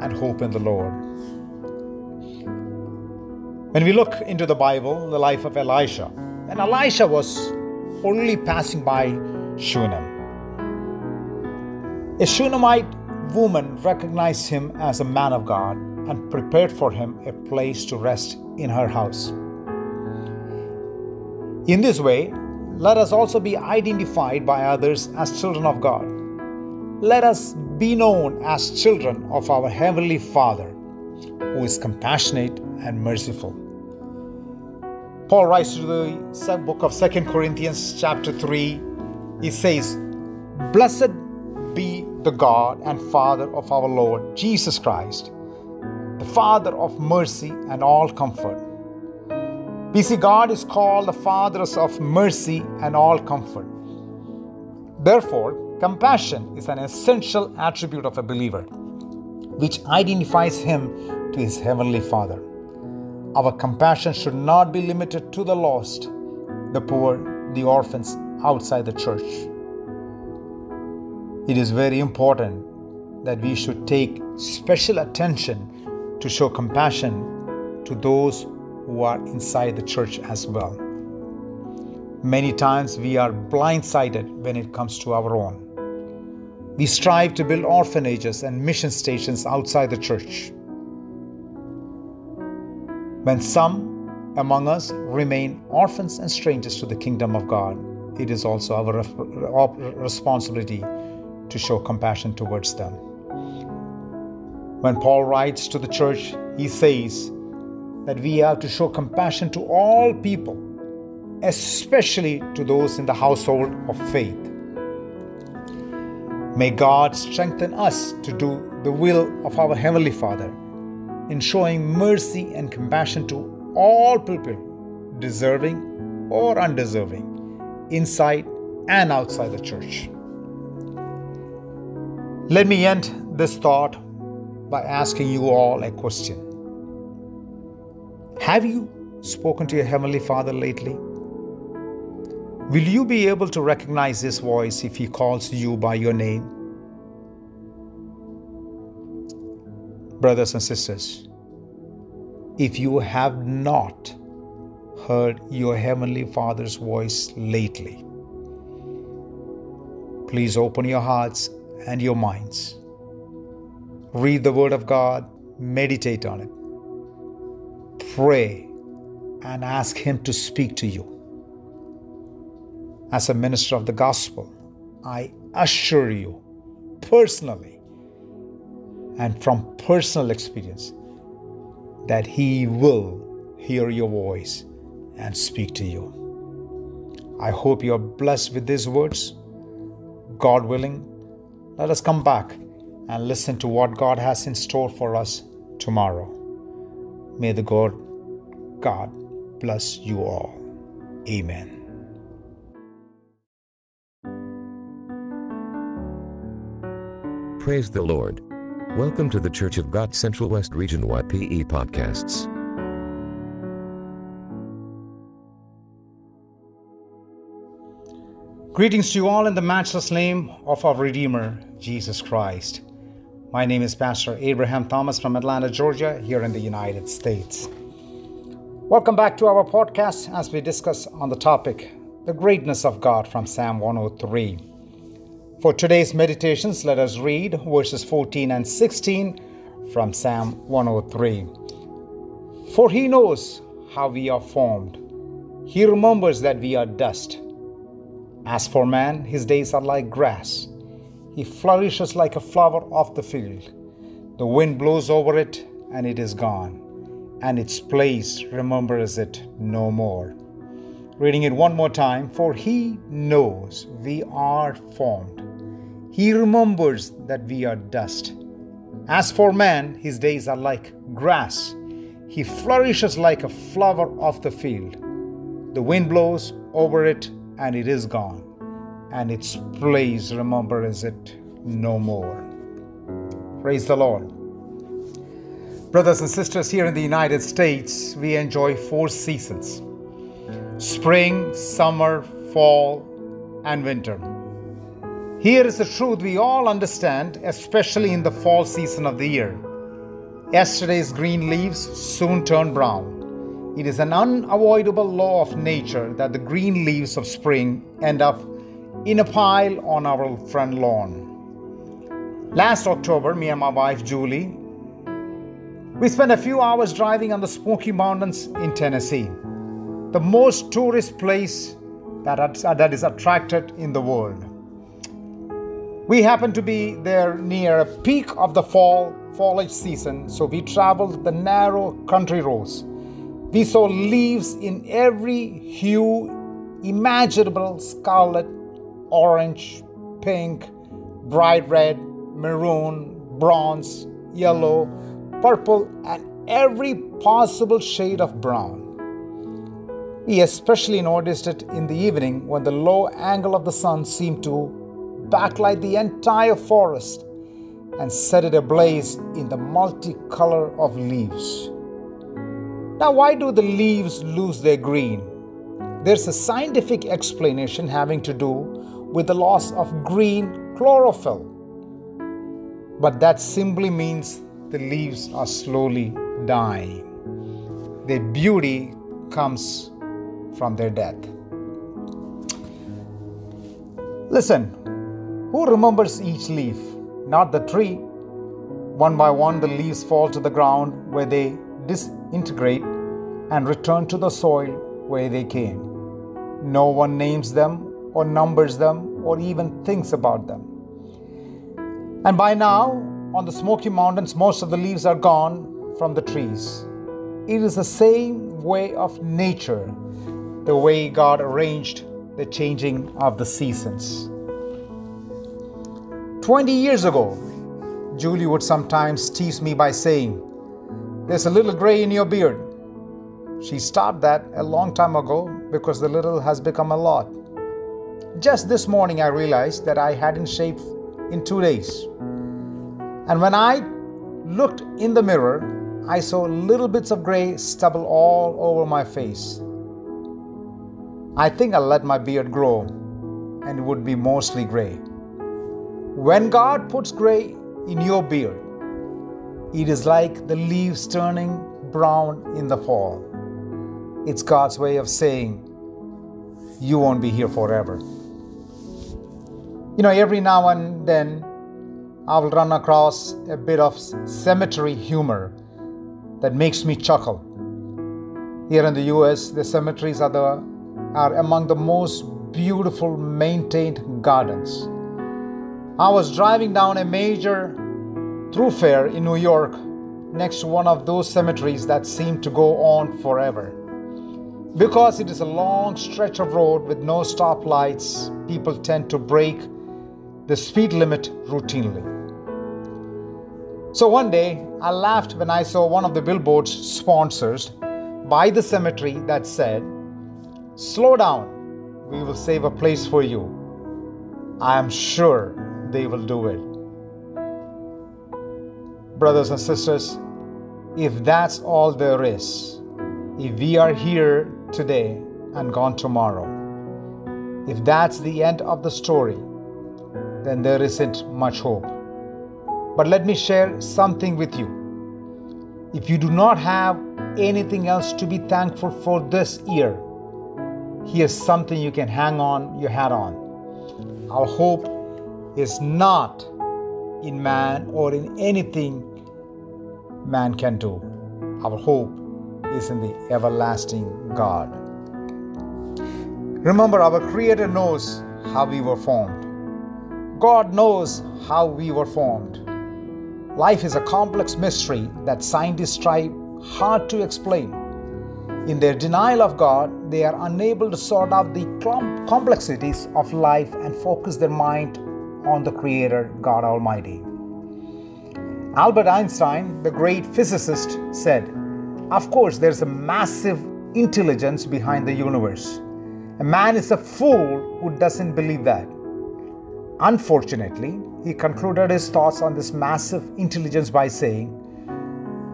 and hope in the Lord. When we look into the Bible, the life of Elisha, and Elisha was only passing by Shunem. A Shunammite woman recognized him as a man of God and prepared for him a place to rest in her house. In this way, let us also be identified by others as children of God. Let us be known as children of our Heavenly Father, who is compassionate and merciful. Paul writes to the book of Second Corinthians, chapter 3. He says, Blessed be the God and Father of our Lord Jesus Christ, the Father of mercy and all comfort. We see God is called the Father of mercy and all comfort. Therefore, compassion is an essential attribute of a believer, which identifies him to his Heavenly Father. Our compassion should not be limited to the lost, the poor, the orphans outside the church. it is very important that we should take special attention to show compassion to those who are inside the church as well. Many times we are blindsided when it comes to our own. We strive to build orphanages and mission stations outside the church. When some among us remain orphans and strangers to the kingdom of God, it is also our responsibility to show compassion towards them. When Paul writes to the church, he says that we have to show compassion to all people, especially to those in the household of faith. May God strengthen us to do the will of our Heavenly Father in showing mercy and compassion to all people, deserving or undeserving, inside and outside the church. Let me end this thought by asking you all a question. Have you spoken to your Heavenly Father lately? Will you be able to recognize His voice if He calls you by your name? brothers and sisters, if you have not heard your Heavenly Father's voice lately, please open your hearts and your minds. Read the Word of God, meditate on it, pray, and ask Him to speak to you. As a minister of the gospel, I assure you personally and from personal experience that He will hear your voice and speak to you. I hope you are blessed with these words. God willing, let us come back and listen to what God has in store for us tomorrow. May the God God bless you all. Amen. Praise the Lord. Welcome to the Church of God Central West Region YPE podcasts. Greetings to you all in the matchless name of our Redeemer, Jesus Christ. My name is Pastor Abraham Thomas from Atlanta, Georgia, here in the United States. Welcome back to our podcast as we discuss on the topic, the greatness of God from Psalm 103. For today's meditations, let us read verses 14 and 16 from Psalm 103. For he knows how we are formed, he remembers that we are dust. As for man, his days are like grass, he flourishes like a flower of the field. The wind blows over it, and it is gone, and its place remembers it no more. Reading it one more time, for he knows we are formed. He remembers that we are dust. As for man, his days are like grass. He flourishes like a flower of the field. The wind blows over it, and it is gone, and its place remembers it no more. Praise the Lord. Brothers and sisters, here in the United States, we enjoy four seasons spring, summer, fall, and winter. Here is the truth we all understand, especially in the fall season of the year. Yesterday's green leaves soon turn brown. It is an unavoidable law of nature that the green leaves of spring end up in a pile on our front lawn. Last October, me and my wife Julie, we spent a few hours driving on the Smoky Mountains in Tennessee, the most tourist place that, uh, that is attracted in the world. We happened to be there near a peak of the fall foliage season, so we traveled the narrow country roads. We saw leaves in every hue imaginable scarlet, orange, pink, bright red, maroon, bronze, yellow, purple, and every possible shade of brown. We especially noticed it in the evening when the low angle of the sun seemed to backlight the entire forest and set it ablaze in the multicolor of leaves. Now, why do the leaves lose their green? There's a scientific explanation having to do with the loss of green chlorophyll. But that simply means the leaves are slowly dying. Their beauty comes from their death. Listen, who remembers each leaf? Not the tree. One by one, the leaves fall to the ground where they disintegrate and return to the soil where they came. No one names them or numbers them or even thinks about them. And by now, on the Smoky Mountains, most of the leaves are gone from the trees. It is the same way of nature, the way God arranged the changing of the seasons. 20 years ago, Julie would sometimes tease me by saying, There's a little gray in your beard. She stopped that a long time ago because the little has become a lot. Just this morning, I realized that I hadn't shaved in two days. And when I looked in the mirror, I saw little bits of gray stubble all over my face. I think I'll let my beard grow and it would be mostly gray. When God puts gray in your beard, it is like the leaves turning brown in the fall. It's God's way of saying, You won't be here forever. You know, every now and then I will run across a bit of cemetery humor that makes me chuckle. Here in the US, the cemeteries are, the, are among the most beautiful maintained gardens. I was driving down a major thoroughfare in New York next to one of those cemeteries that seem to go on forever. Because it is a long stretch of road with no stoplights, people tend to break the speed limit routinely. So one day, I laughed when I saw one of the billboards sponsored by the cemetery that said, Slow down, we will save a place for you. I am sure they will do it. Brothers and sisters, if that's all there is, if we are here today and gone tomorrow, if that's the end of the story, then there isn't much hope. But let me share something with you. If you do not have anything else to be thankful for this year, here's something you can hang on your hat on. Our hope is not in man or in anything man can do. Our hope is in the everlasting God. Remember, our Creator knows how we were formed. God knows how we were formed. Life is a complex mystery that scientists try hard to explain. In their denial of God, they are unable to sort out the complexities of life and focus their mind on the Creator, God Almighty. Albert Einstein, the great physicist, said, Of course, there's a massive intelligence behind the universe. A man is a fool who doesn't believe that. Unfortunately, he concluded his thoughts on this massive intelligence by saying,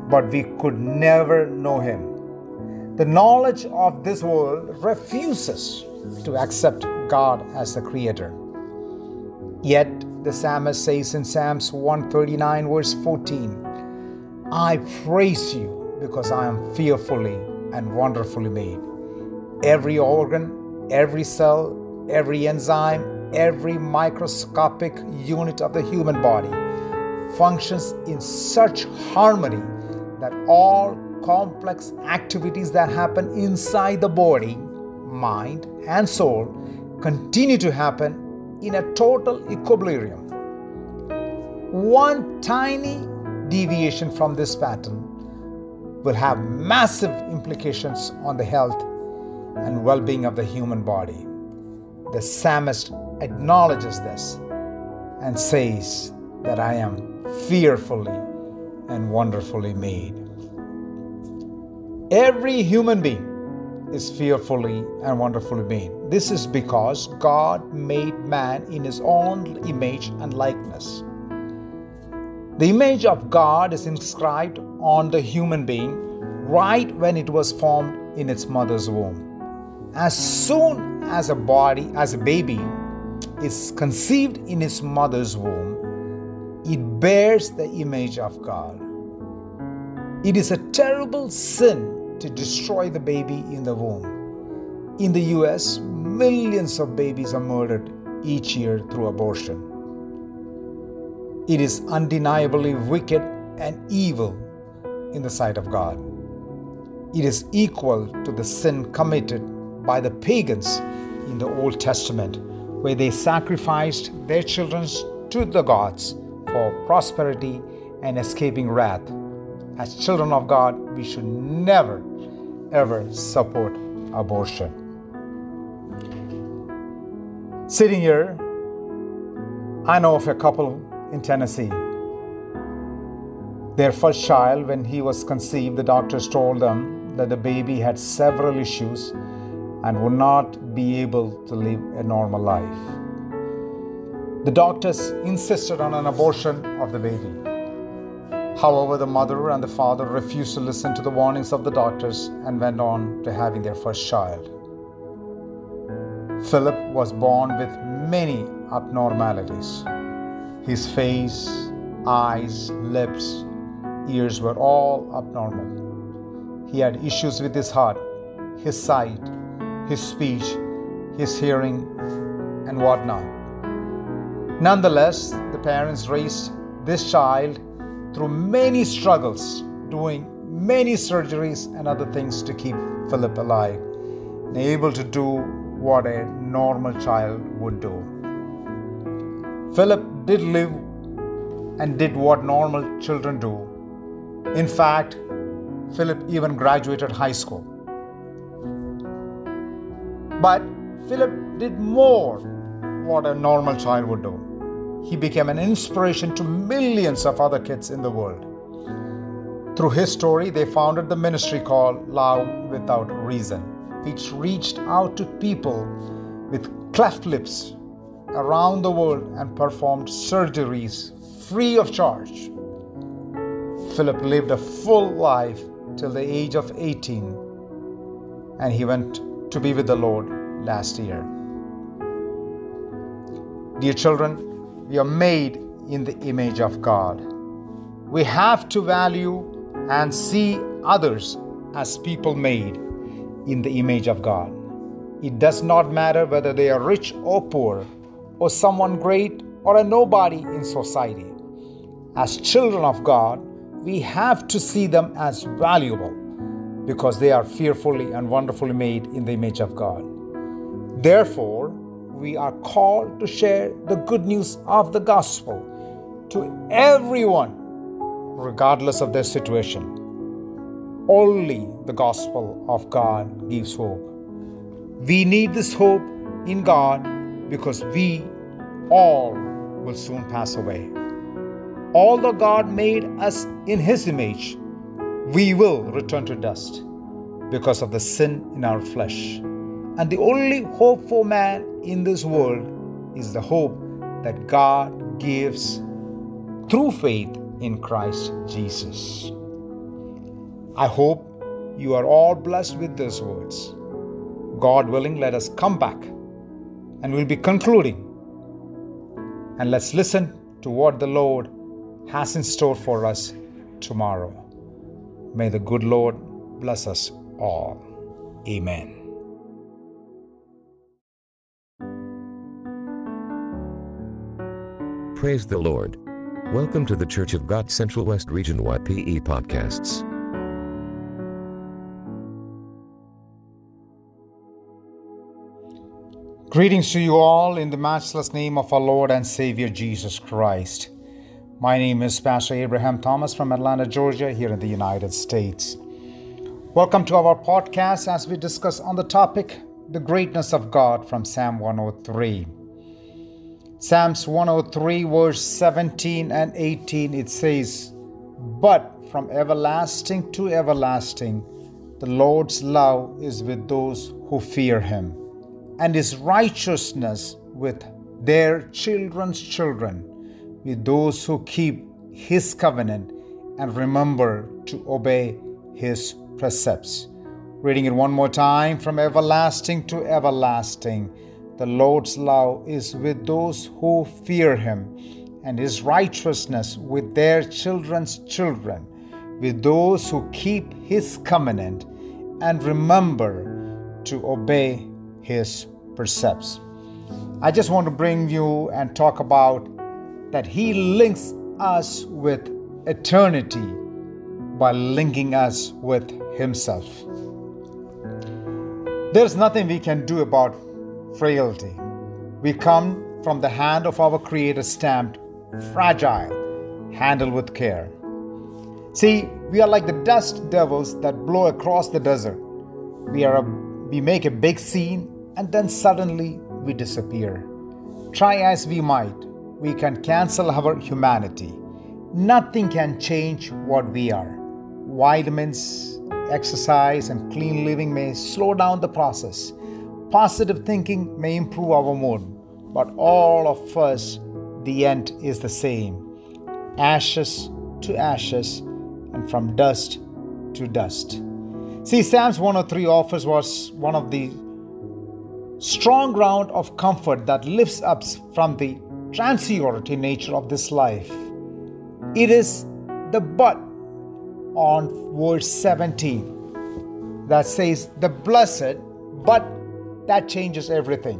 But we could never know him. The knowledge of this world refuses to accept God as the creator. Yet the psalmist says in Psalms 139, verse 14, I praise you because I am fearfully and wonderfully made. Every organ, every cell, every enzyme, every microscopic unit of the human body functions in such harmony that all complex activities that happen inside the body, mind, and soul continue to happen in a total equilibrium. One tiny deviation from this pattern will have massive implications on the health and well being of the human body. The psalmist acknowledges this and says that I am fearfully and wonderfully made. Every human being is fearfully and wonderfully made. This is because God made man in his own image and likeness. The image of God is inscribed on the human being right when it was formed in its mother's womb. As soon as a body, as a baby, is conceived in its mother's womb, it bears the image of God. It is a terrible sin to destroy the baby in the womb. In the US, millions of babies are murdered each year through abortion. It is undeniably wicked and evil in the sight of God. It is equal to the sin committed by the pagans in the Old Testament, where they sacrificed their children to the gods for prosperity and escaping wrath as children of God, we should never, ever support abortion. Sitting here, I know of a couple in Tennessee. Their first child, when he was conceived, the doctors told them that the baby had several issues and would not be able to live a normal life. The doctors insisted on an abortion of the baby. However, the mother and the father refused to listen to the warnings of the doctors and went on to having their first child. Philip was born with many abnormalities. His face, eyes, lips, ears were all abnormal. He had issues with his heart, his sight, his speech, his hearing, and whatnot. Nonetheless, the parents raised this child through many struggles, doing many surgeries and other things to keep Philip alive and able to do what a normal child would do. Philip did live and did what normal children do. In fact, Philip even graduated high school. But Philip did more what a normal child would do he became an inspiration to millions of other kids in the world. Through his story, they founded the ministry called Love Without Reason, which reached out to people with cleft lips around the world and performed surgeries free of charge. Philip lived a full life till the age of 18, and he went to be with the Lord last year. Dear children, we are made in the image of God. We have to value and see others as people made in the image of God. It does not matter whether they are rich or poor, or someone great or a nobody in society. As children of God, we have to see them as valuable because they are fearfully and wonderfully made in the image of God. Therefore, we are called to share the good news of the gospel to everyone, regardless of their situation. Only the gospel of God gives hope. We need this hope in God because we all will soon pass away. Although God made us in His image, we will return to dust because of the sin in our flesh. And the only hope for man in this world is the hope that God gives through faith in Christ Jesus. I hope you are all blessed with these words. God willing, let us come back and we'll be concluding. And let's listen to what the Lord has in store for us tomorrow. May the good Lord bless us all. Amen. Praise the Lord. Welcome to the Church of God Central West Region YPE podcasts. Greetings to you all in the matchless name of our Lord and Savior Jesus Christ. My name is Pastor Abraham Thomas from Atlanta, Georgia, here in the United States. Welcome to our podcast as we discuss on the topic the greatness of God from Psalm 103. Psalms 103, verse 17 and 18, it says, But from everlasting to everlasting, the Lord's love is with those who fear him, and his righteousness with their children's children, with those who keep his covenant and remember to obey his precepts. Reading it one more time from everlasting to everlasting The Lord's love is with those who fear him, and his righteousness with their children's children, with those who keep his covenant and remember to obey his precepts. I just want to bring you and talk about that he links us with eternity by linking us with himself. There's nothing we can do about frailty. We come from the hand of our Creator, stamped fragile, handled with care. See, we are like the dust devils that blow across the desert. We are a, we make a big scene and then suddenly we disappear. Try as we might, we can cancel our humanity. Nothing can change what we are. Vitamins, exercise, and clean living may slow down the process. Positive thinking may improve our mood, but all of us, the end is the same ashes to ashes, and from dust to dust. See, Psalms 103 offers was one of the strong ground of comfort that lifts up from the transitory nature of this life. It is the but on verse 17 that says, the blessed, but that changes everything.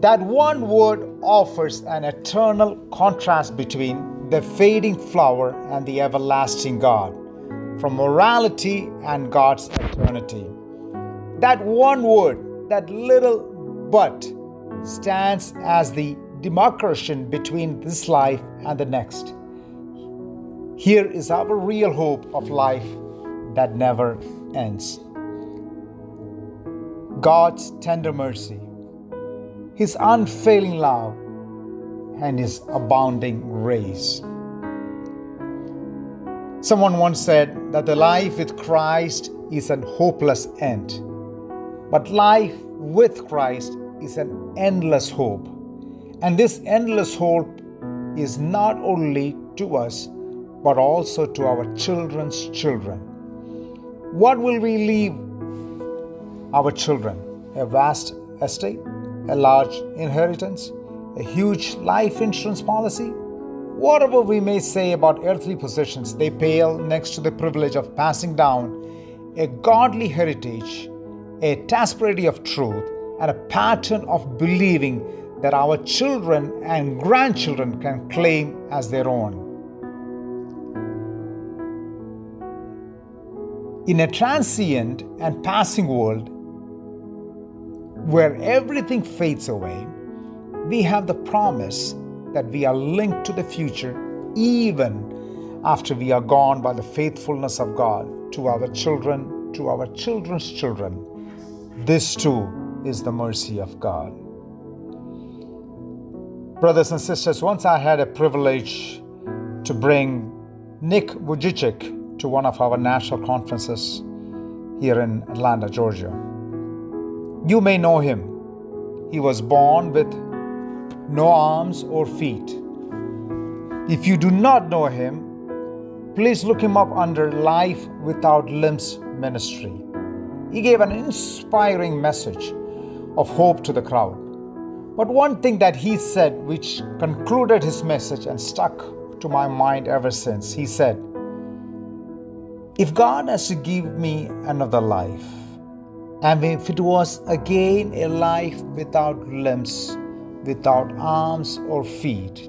That one word offers an eternal contrast between the fading flower and the everlasting God, from morality and God's eternity. That one word, that little but, stands as the demarcation between this life and the next. Here is our real hope of life that never ends. God's tender mercy, His unfailing love, and His abounding grace. Someone once said that the life with Christ is an hopeless end, but life with Christ is an endless hope. And this endless hope is not only to us, but also to our children's children. What will we leave our children? A vast estate, a large inheritance, a huge life insurance policy? Whatever we may say about earthly possessions, they pale next to the privilege of passing down a godly heritage, a tapestry of truth, and a pattern of believing that our children and grandchildren can claim as their own. In a transient and passing world where everything fades away, we have the promise that we are linked to the future even after we are gone by the faithfulness of God to our children, to our children's children. This too is the mercy of God. Brothers and sisters, once I had a privilege to bring Nick Vujicic to one of our national conferences here in Atlanta, Georgia. You may know him. He was born with no arms or feet. If you do not know him, please look him up under Life Without Limbs Ministry. He gave an inspiring message of hope to the crowd. But one thing that he said, which concluded his message and stuck to my mind ever since, he said, if God has to give me another life, and if it was again a life without limbs, without arms or feet,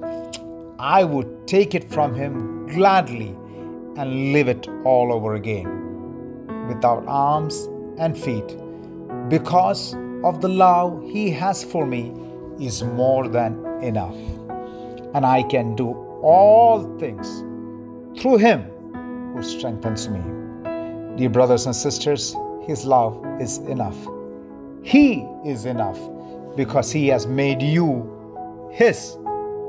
I would take it from Him gladly and live it all over again, without arms and feet, because of the love He has for me is more than enough. And I can do all things through Him who strengthens me. Dear brothers and sisters, His love is enough. He is enough because He has made you His.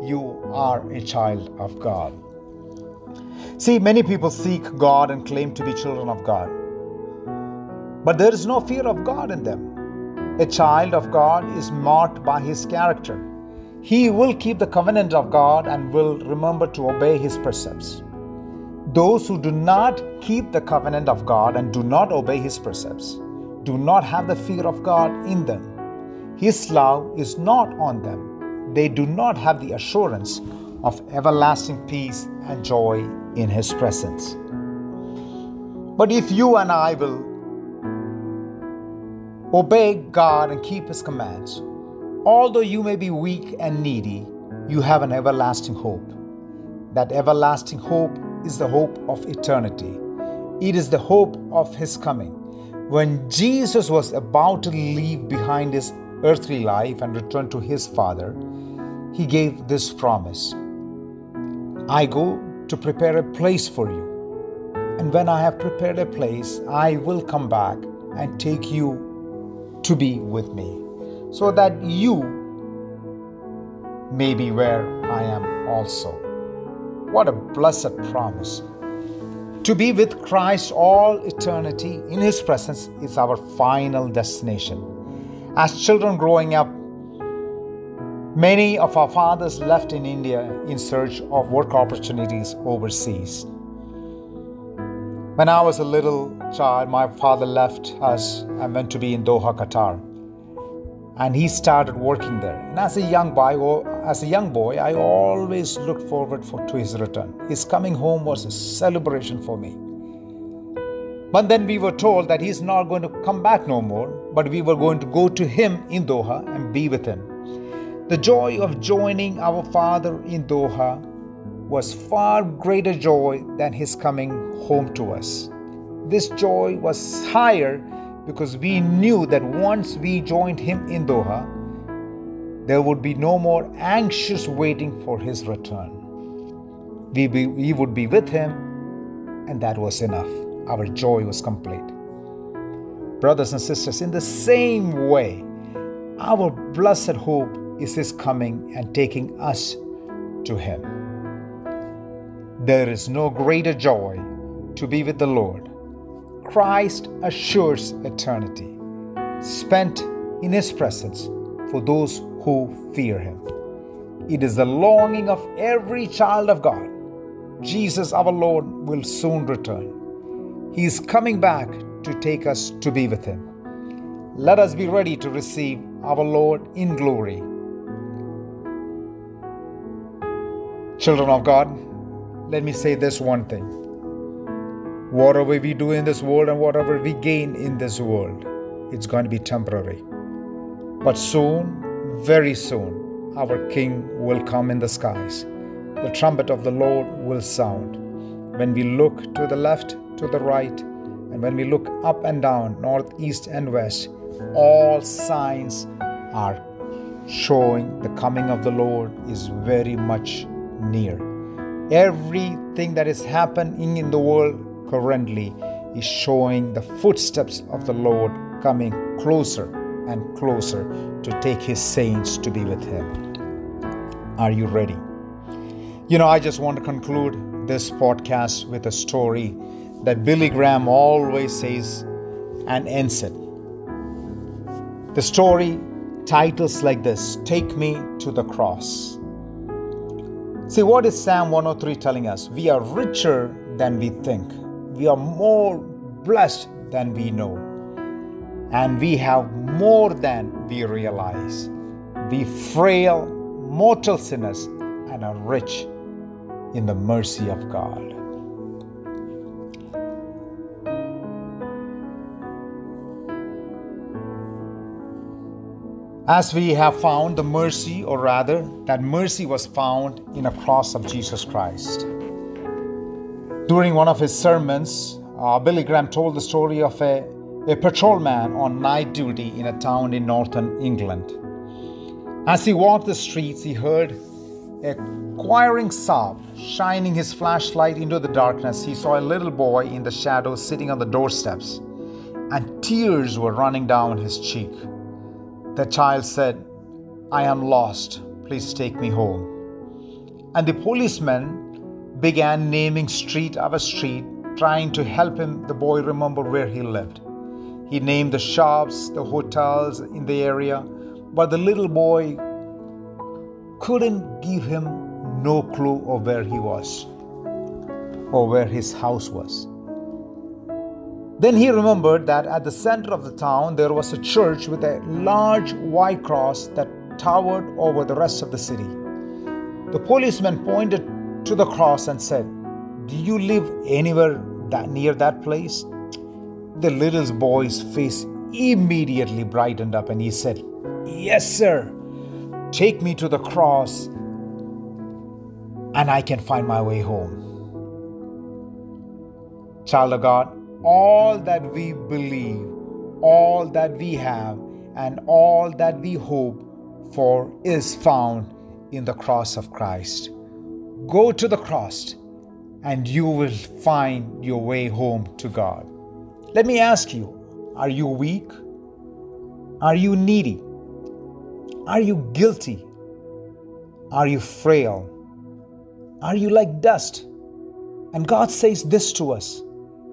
You are a child of God. See, many people seek God and claim to be children of God, but there is no fear of God in them. A child of God is marked by His character. He will keep the covenant of God and will remember to obey His precepts. Those who do not keep the covenant of God and do not obey his precepts do not have the fear of God in them. His love is not on them. They do not have the assurance of everlasting peace and joy in His presence. But if you and I will obey God and keep His commands, although you may be weak and needy, you have an everlasting hope. That everlasting hope is the hope of eternity. It is the hope of His coming. When Jesus was about to leave behind His earthly life and return to His Father, He gave this promise I go to prepare a place for you. And when I have prepared a place, I will come back and take you to be with me, so that you may be where I am also. What a blessed promise. To be with Christ all eternity in His presence is our final destination. As children growing up, many of our fathers left in India in search of work opportunities overseas. When I was a little child, my father left us and went to be in Doha, Qatar. And he started working there. And as a young boy, oh, as a young boy, I always looked forward for, to his return. His coming home was a celebration for me. But then we were told that he's not going to come back no more, but we were going to go to him in Doha and be with him. The joy of joining our father in Doha was far greater joy than his coming home to us. This joy was higher because we knew that once we joined him in Doha, there would be no more anxious waiting for his return. We, be, we would be with him, and that was enough. Our joy was complete. Brothers and sisters, in the same way, our blessed hope is his coming and taking us to him. There is no greater joy to be with the Lord. Christ assures eternity, spent in His presence for those who fear Him. It is the longing of every child of God. Jesus, our Lord, will soon return. He is coming back to take us to be with Him. Let us be ready to receive our Lord in glory. Children of God, let me say this one thing whatever we do in this world and whatever we gain in this world, it's going to be temporary. But soon, very soon, our King will come in the skies. The trumpet of the Lord will sound. When we look to the left, to the right, and when we look up and down, north, east, and west, all signs are showing the coming of the Lord is very much near. Everything that is happening in the world currently is showing the footsteps of the Lord coming closer and closer to take his saints to be with him. Are you ready? You know, I just want to conclude this podcast with a story that Billy Graham always says and ends it. The story titles like this Take Me to the Cross. See, what is Psalm 103 telling us? We are richer than we think, we are more blessed than we know, and we have more than we realize. We frail, mortal sinners, and are rich in the mercy of God. as we have found the mercy, or rather, that mercy was found in a cross of Jesus Christ. During one of his sermons, uh, Billy Graham told the story of a, a patrolman on night duty in a town in northern England. As he walked the streets, he heard a choiring sob. Shining his flashlight into the darkness, he saw a little boy in the shadows sitting on the doorsteps, and tears were running down his cheek. The child said, I am lost. Please take me home. And the policeman began naming street after street, trying to help him, the boy, remember where he lived. He named the shops, the hotels in the area, but the little boy couldn't give him no clue of where he was or where his house was. Then he remembered that at the center of the town there was a church with a large white cross that towered over the rest of the city. The policeman pointed to the cross and said, Do you live anywhere that near that place? The little boy's face immediately brightened up and he said, Yes, sir. Take me to the cross and I can find my way home. Child of God, all that we believe, all that we have, and all that we hope for is found in the cross of Christ. Go to the cross and you will find your way home to God. Let me ask you are you weak? Are you needy? Are you guilty? Are you frail? Are you like dust? And God says this to us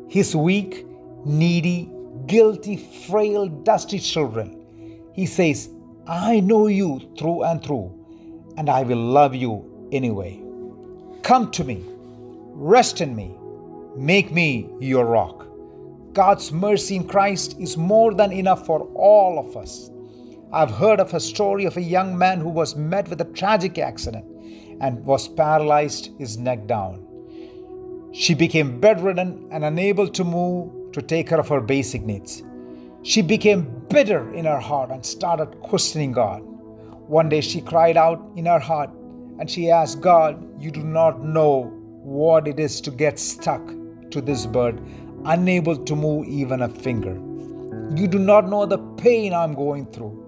His weak, needy, guilty, frail, dusty children. He says, I know you through and through, and I will love you anyway. Come to me, rest in me, make me your rock. God's mercy in Christ is more than enough for all of us. I've heard of a story of a young man who was met with a tragic accident and was paralyzed his neck down. She became bedridden and unable to move to take care of her basic needs. She became bitter in her heart and started questioning God. One day she cried out in her heart and she asked God, You do not know what it is to get stuck to this bed, unable to move even a finger. You do not know the pain I'm going through.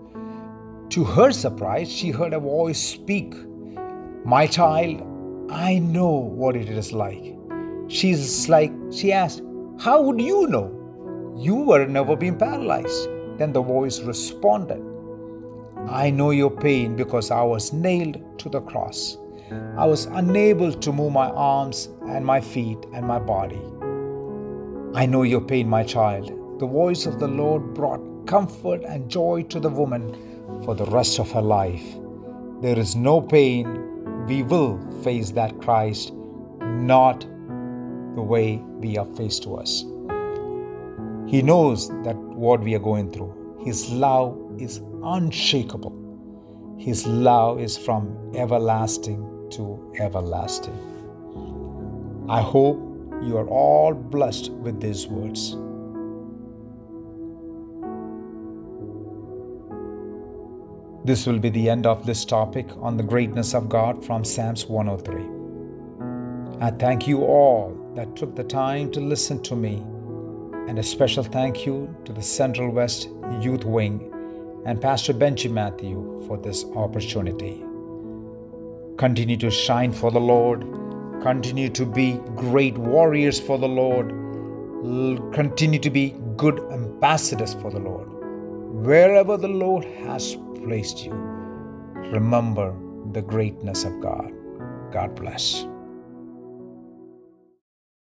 To her surprise, she heard a voice speak my child, I know what it is like. She's like, she asked, How would you know? You were never been paralyzed. Then the voice responded, I know your pain because I was nailed to the cross. I was unable to move my arms and my feet and my body. I know your pain, my child. The voice of the Lord brought comfort and joy to the woman for the rest of her life. There is no pain we will face that Christ, not the way we are faced to us. He knows that what we are going through. His love is unshakable. His love is from everlasting to everlasting. I hope you are all blessed with these words. This will be the end of this topic on the greatness of God from Psalms 103. I thank you all that took the time to listen to me, and a special thank you to the Central West Youth Wing and Pastor Benji Matthew for this opportunity. Continue to shine for the Lord, continue to be great warriors for the Lord, continue to be good ambassadors for the Lord. Wherever the Lord has placed you. Remember the greatness of God. God bless.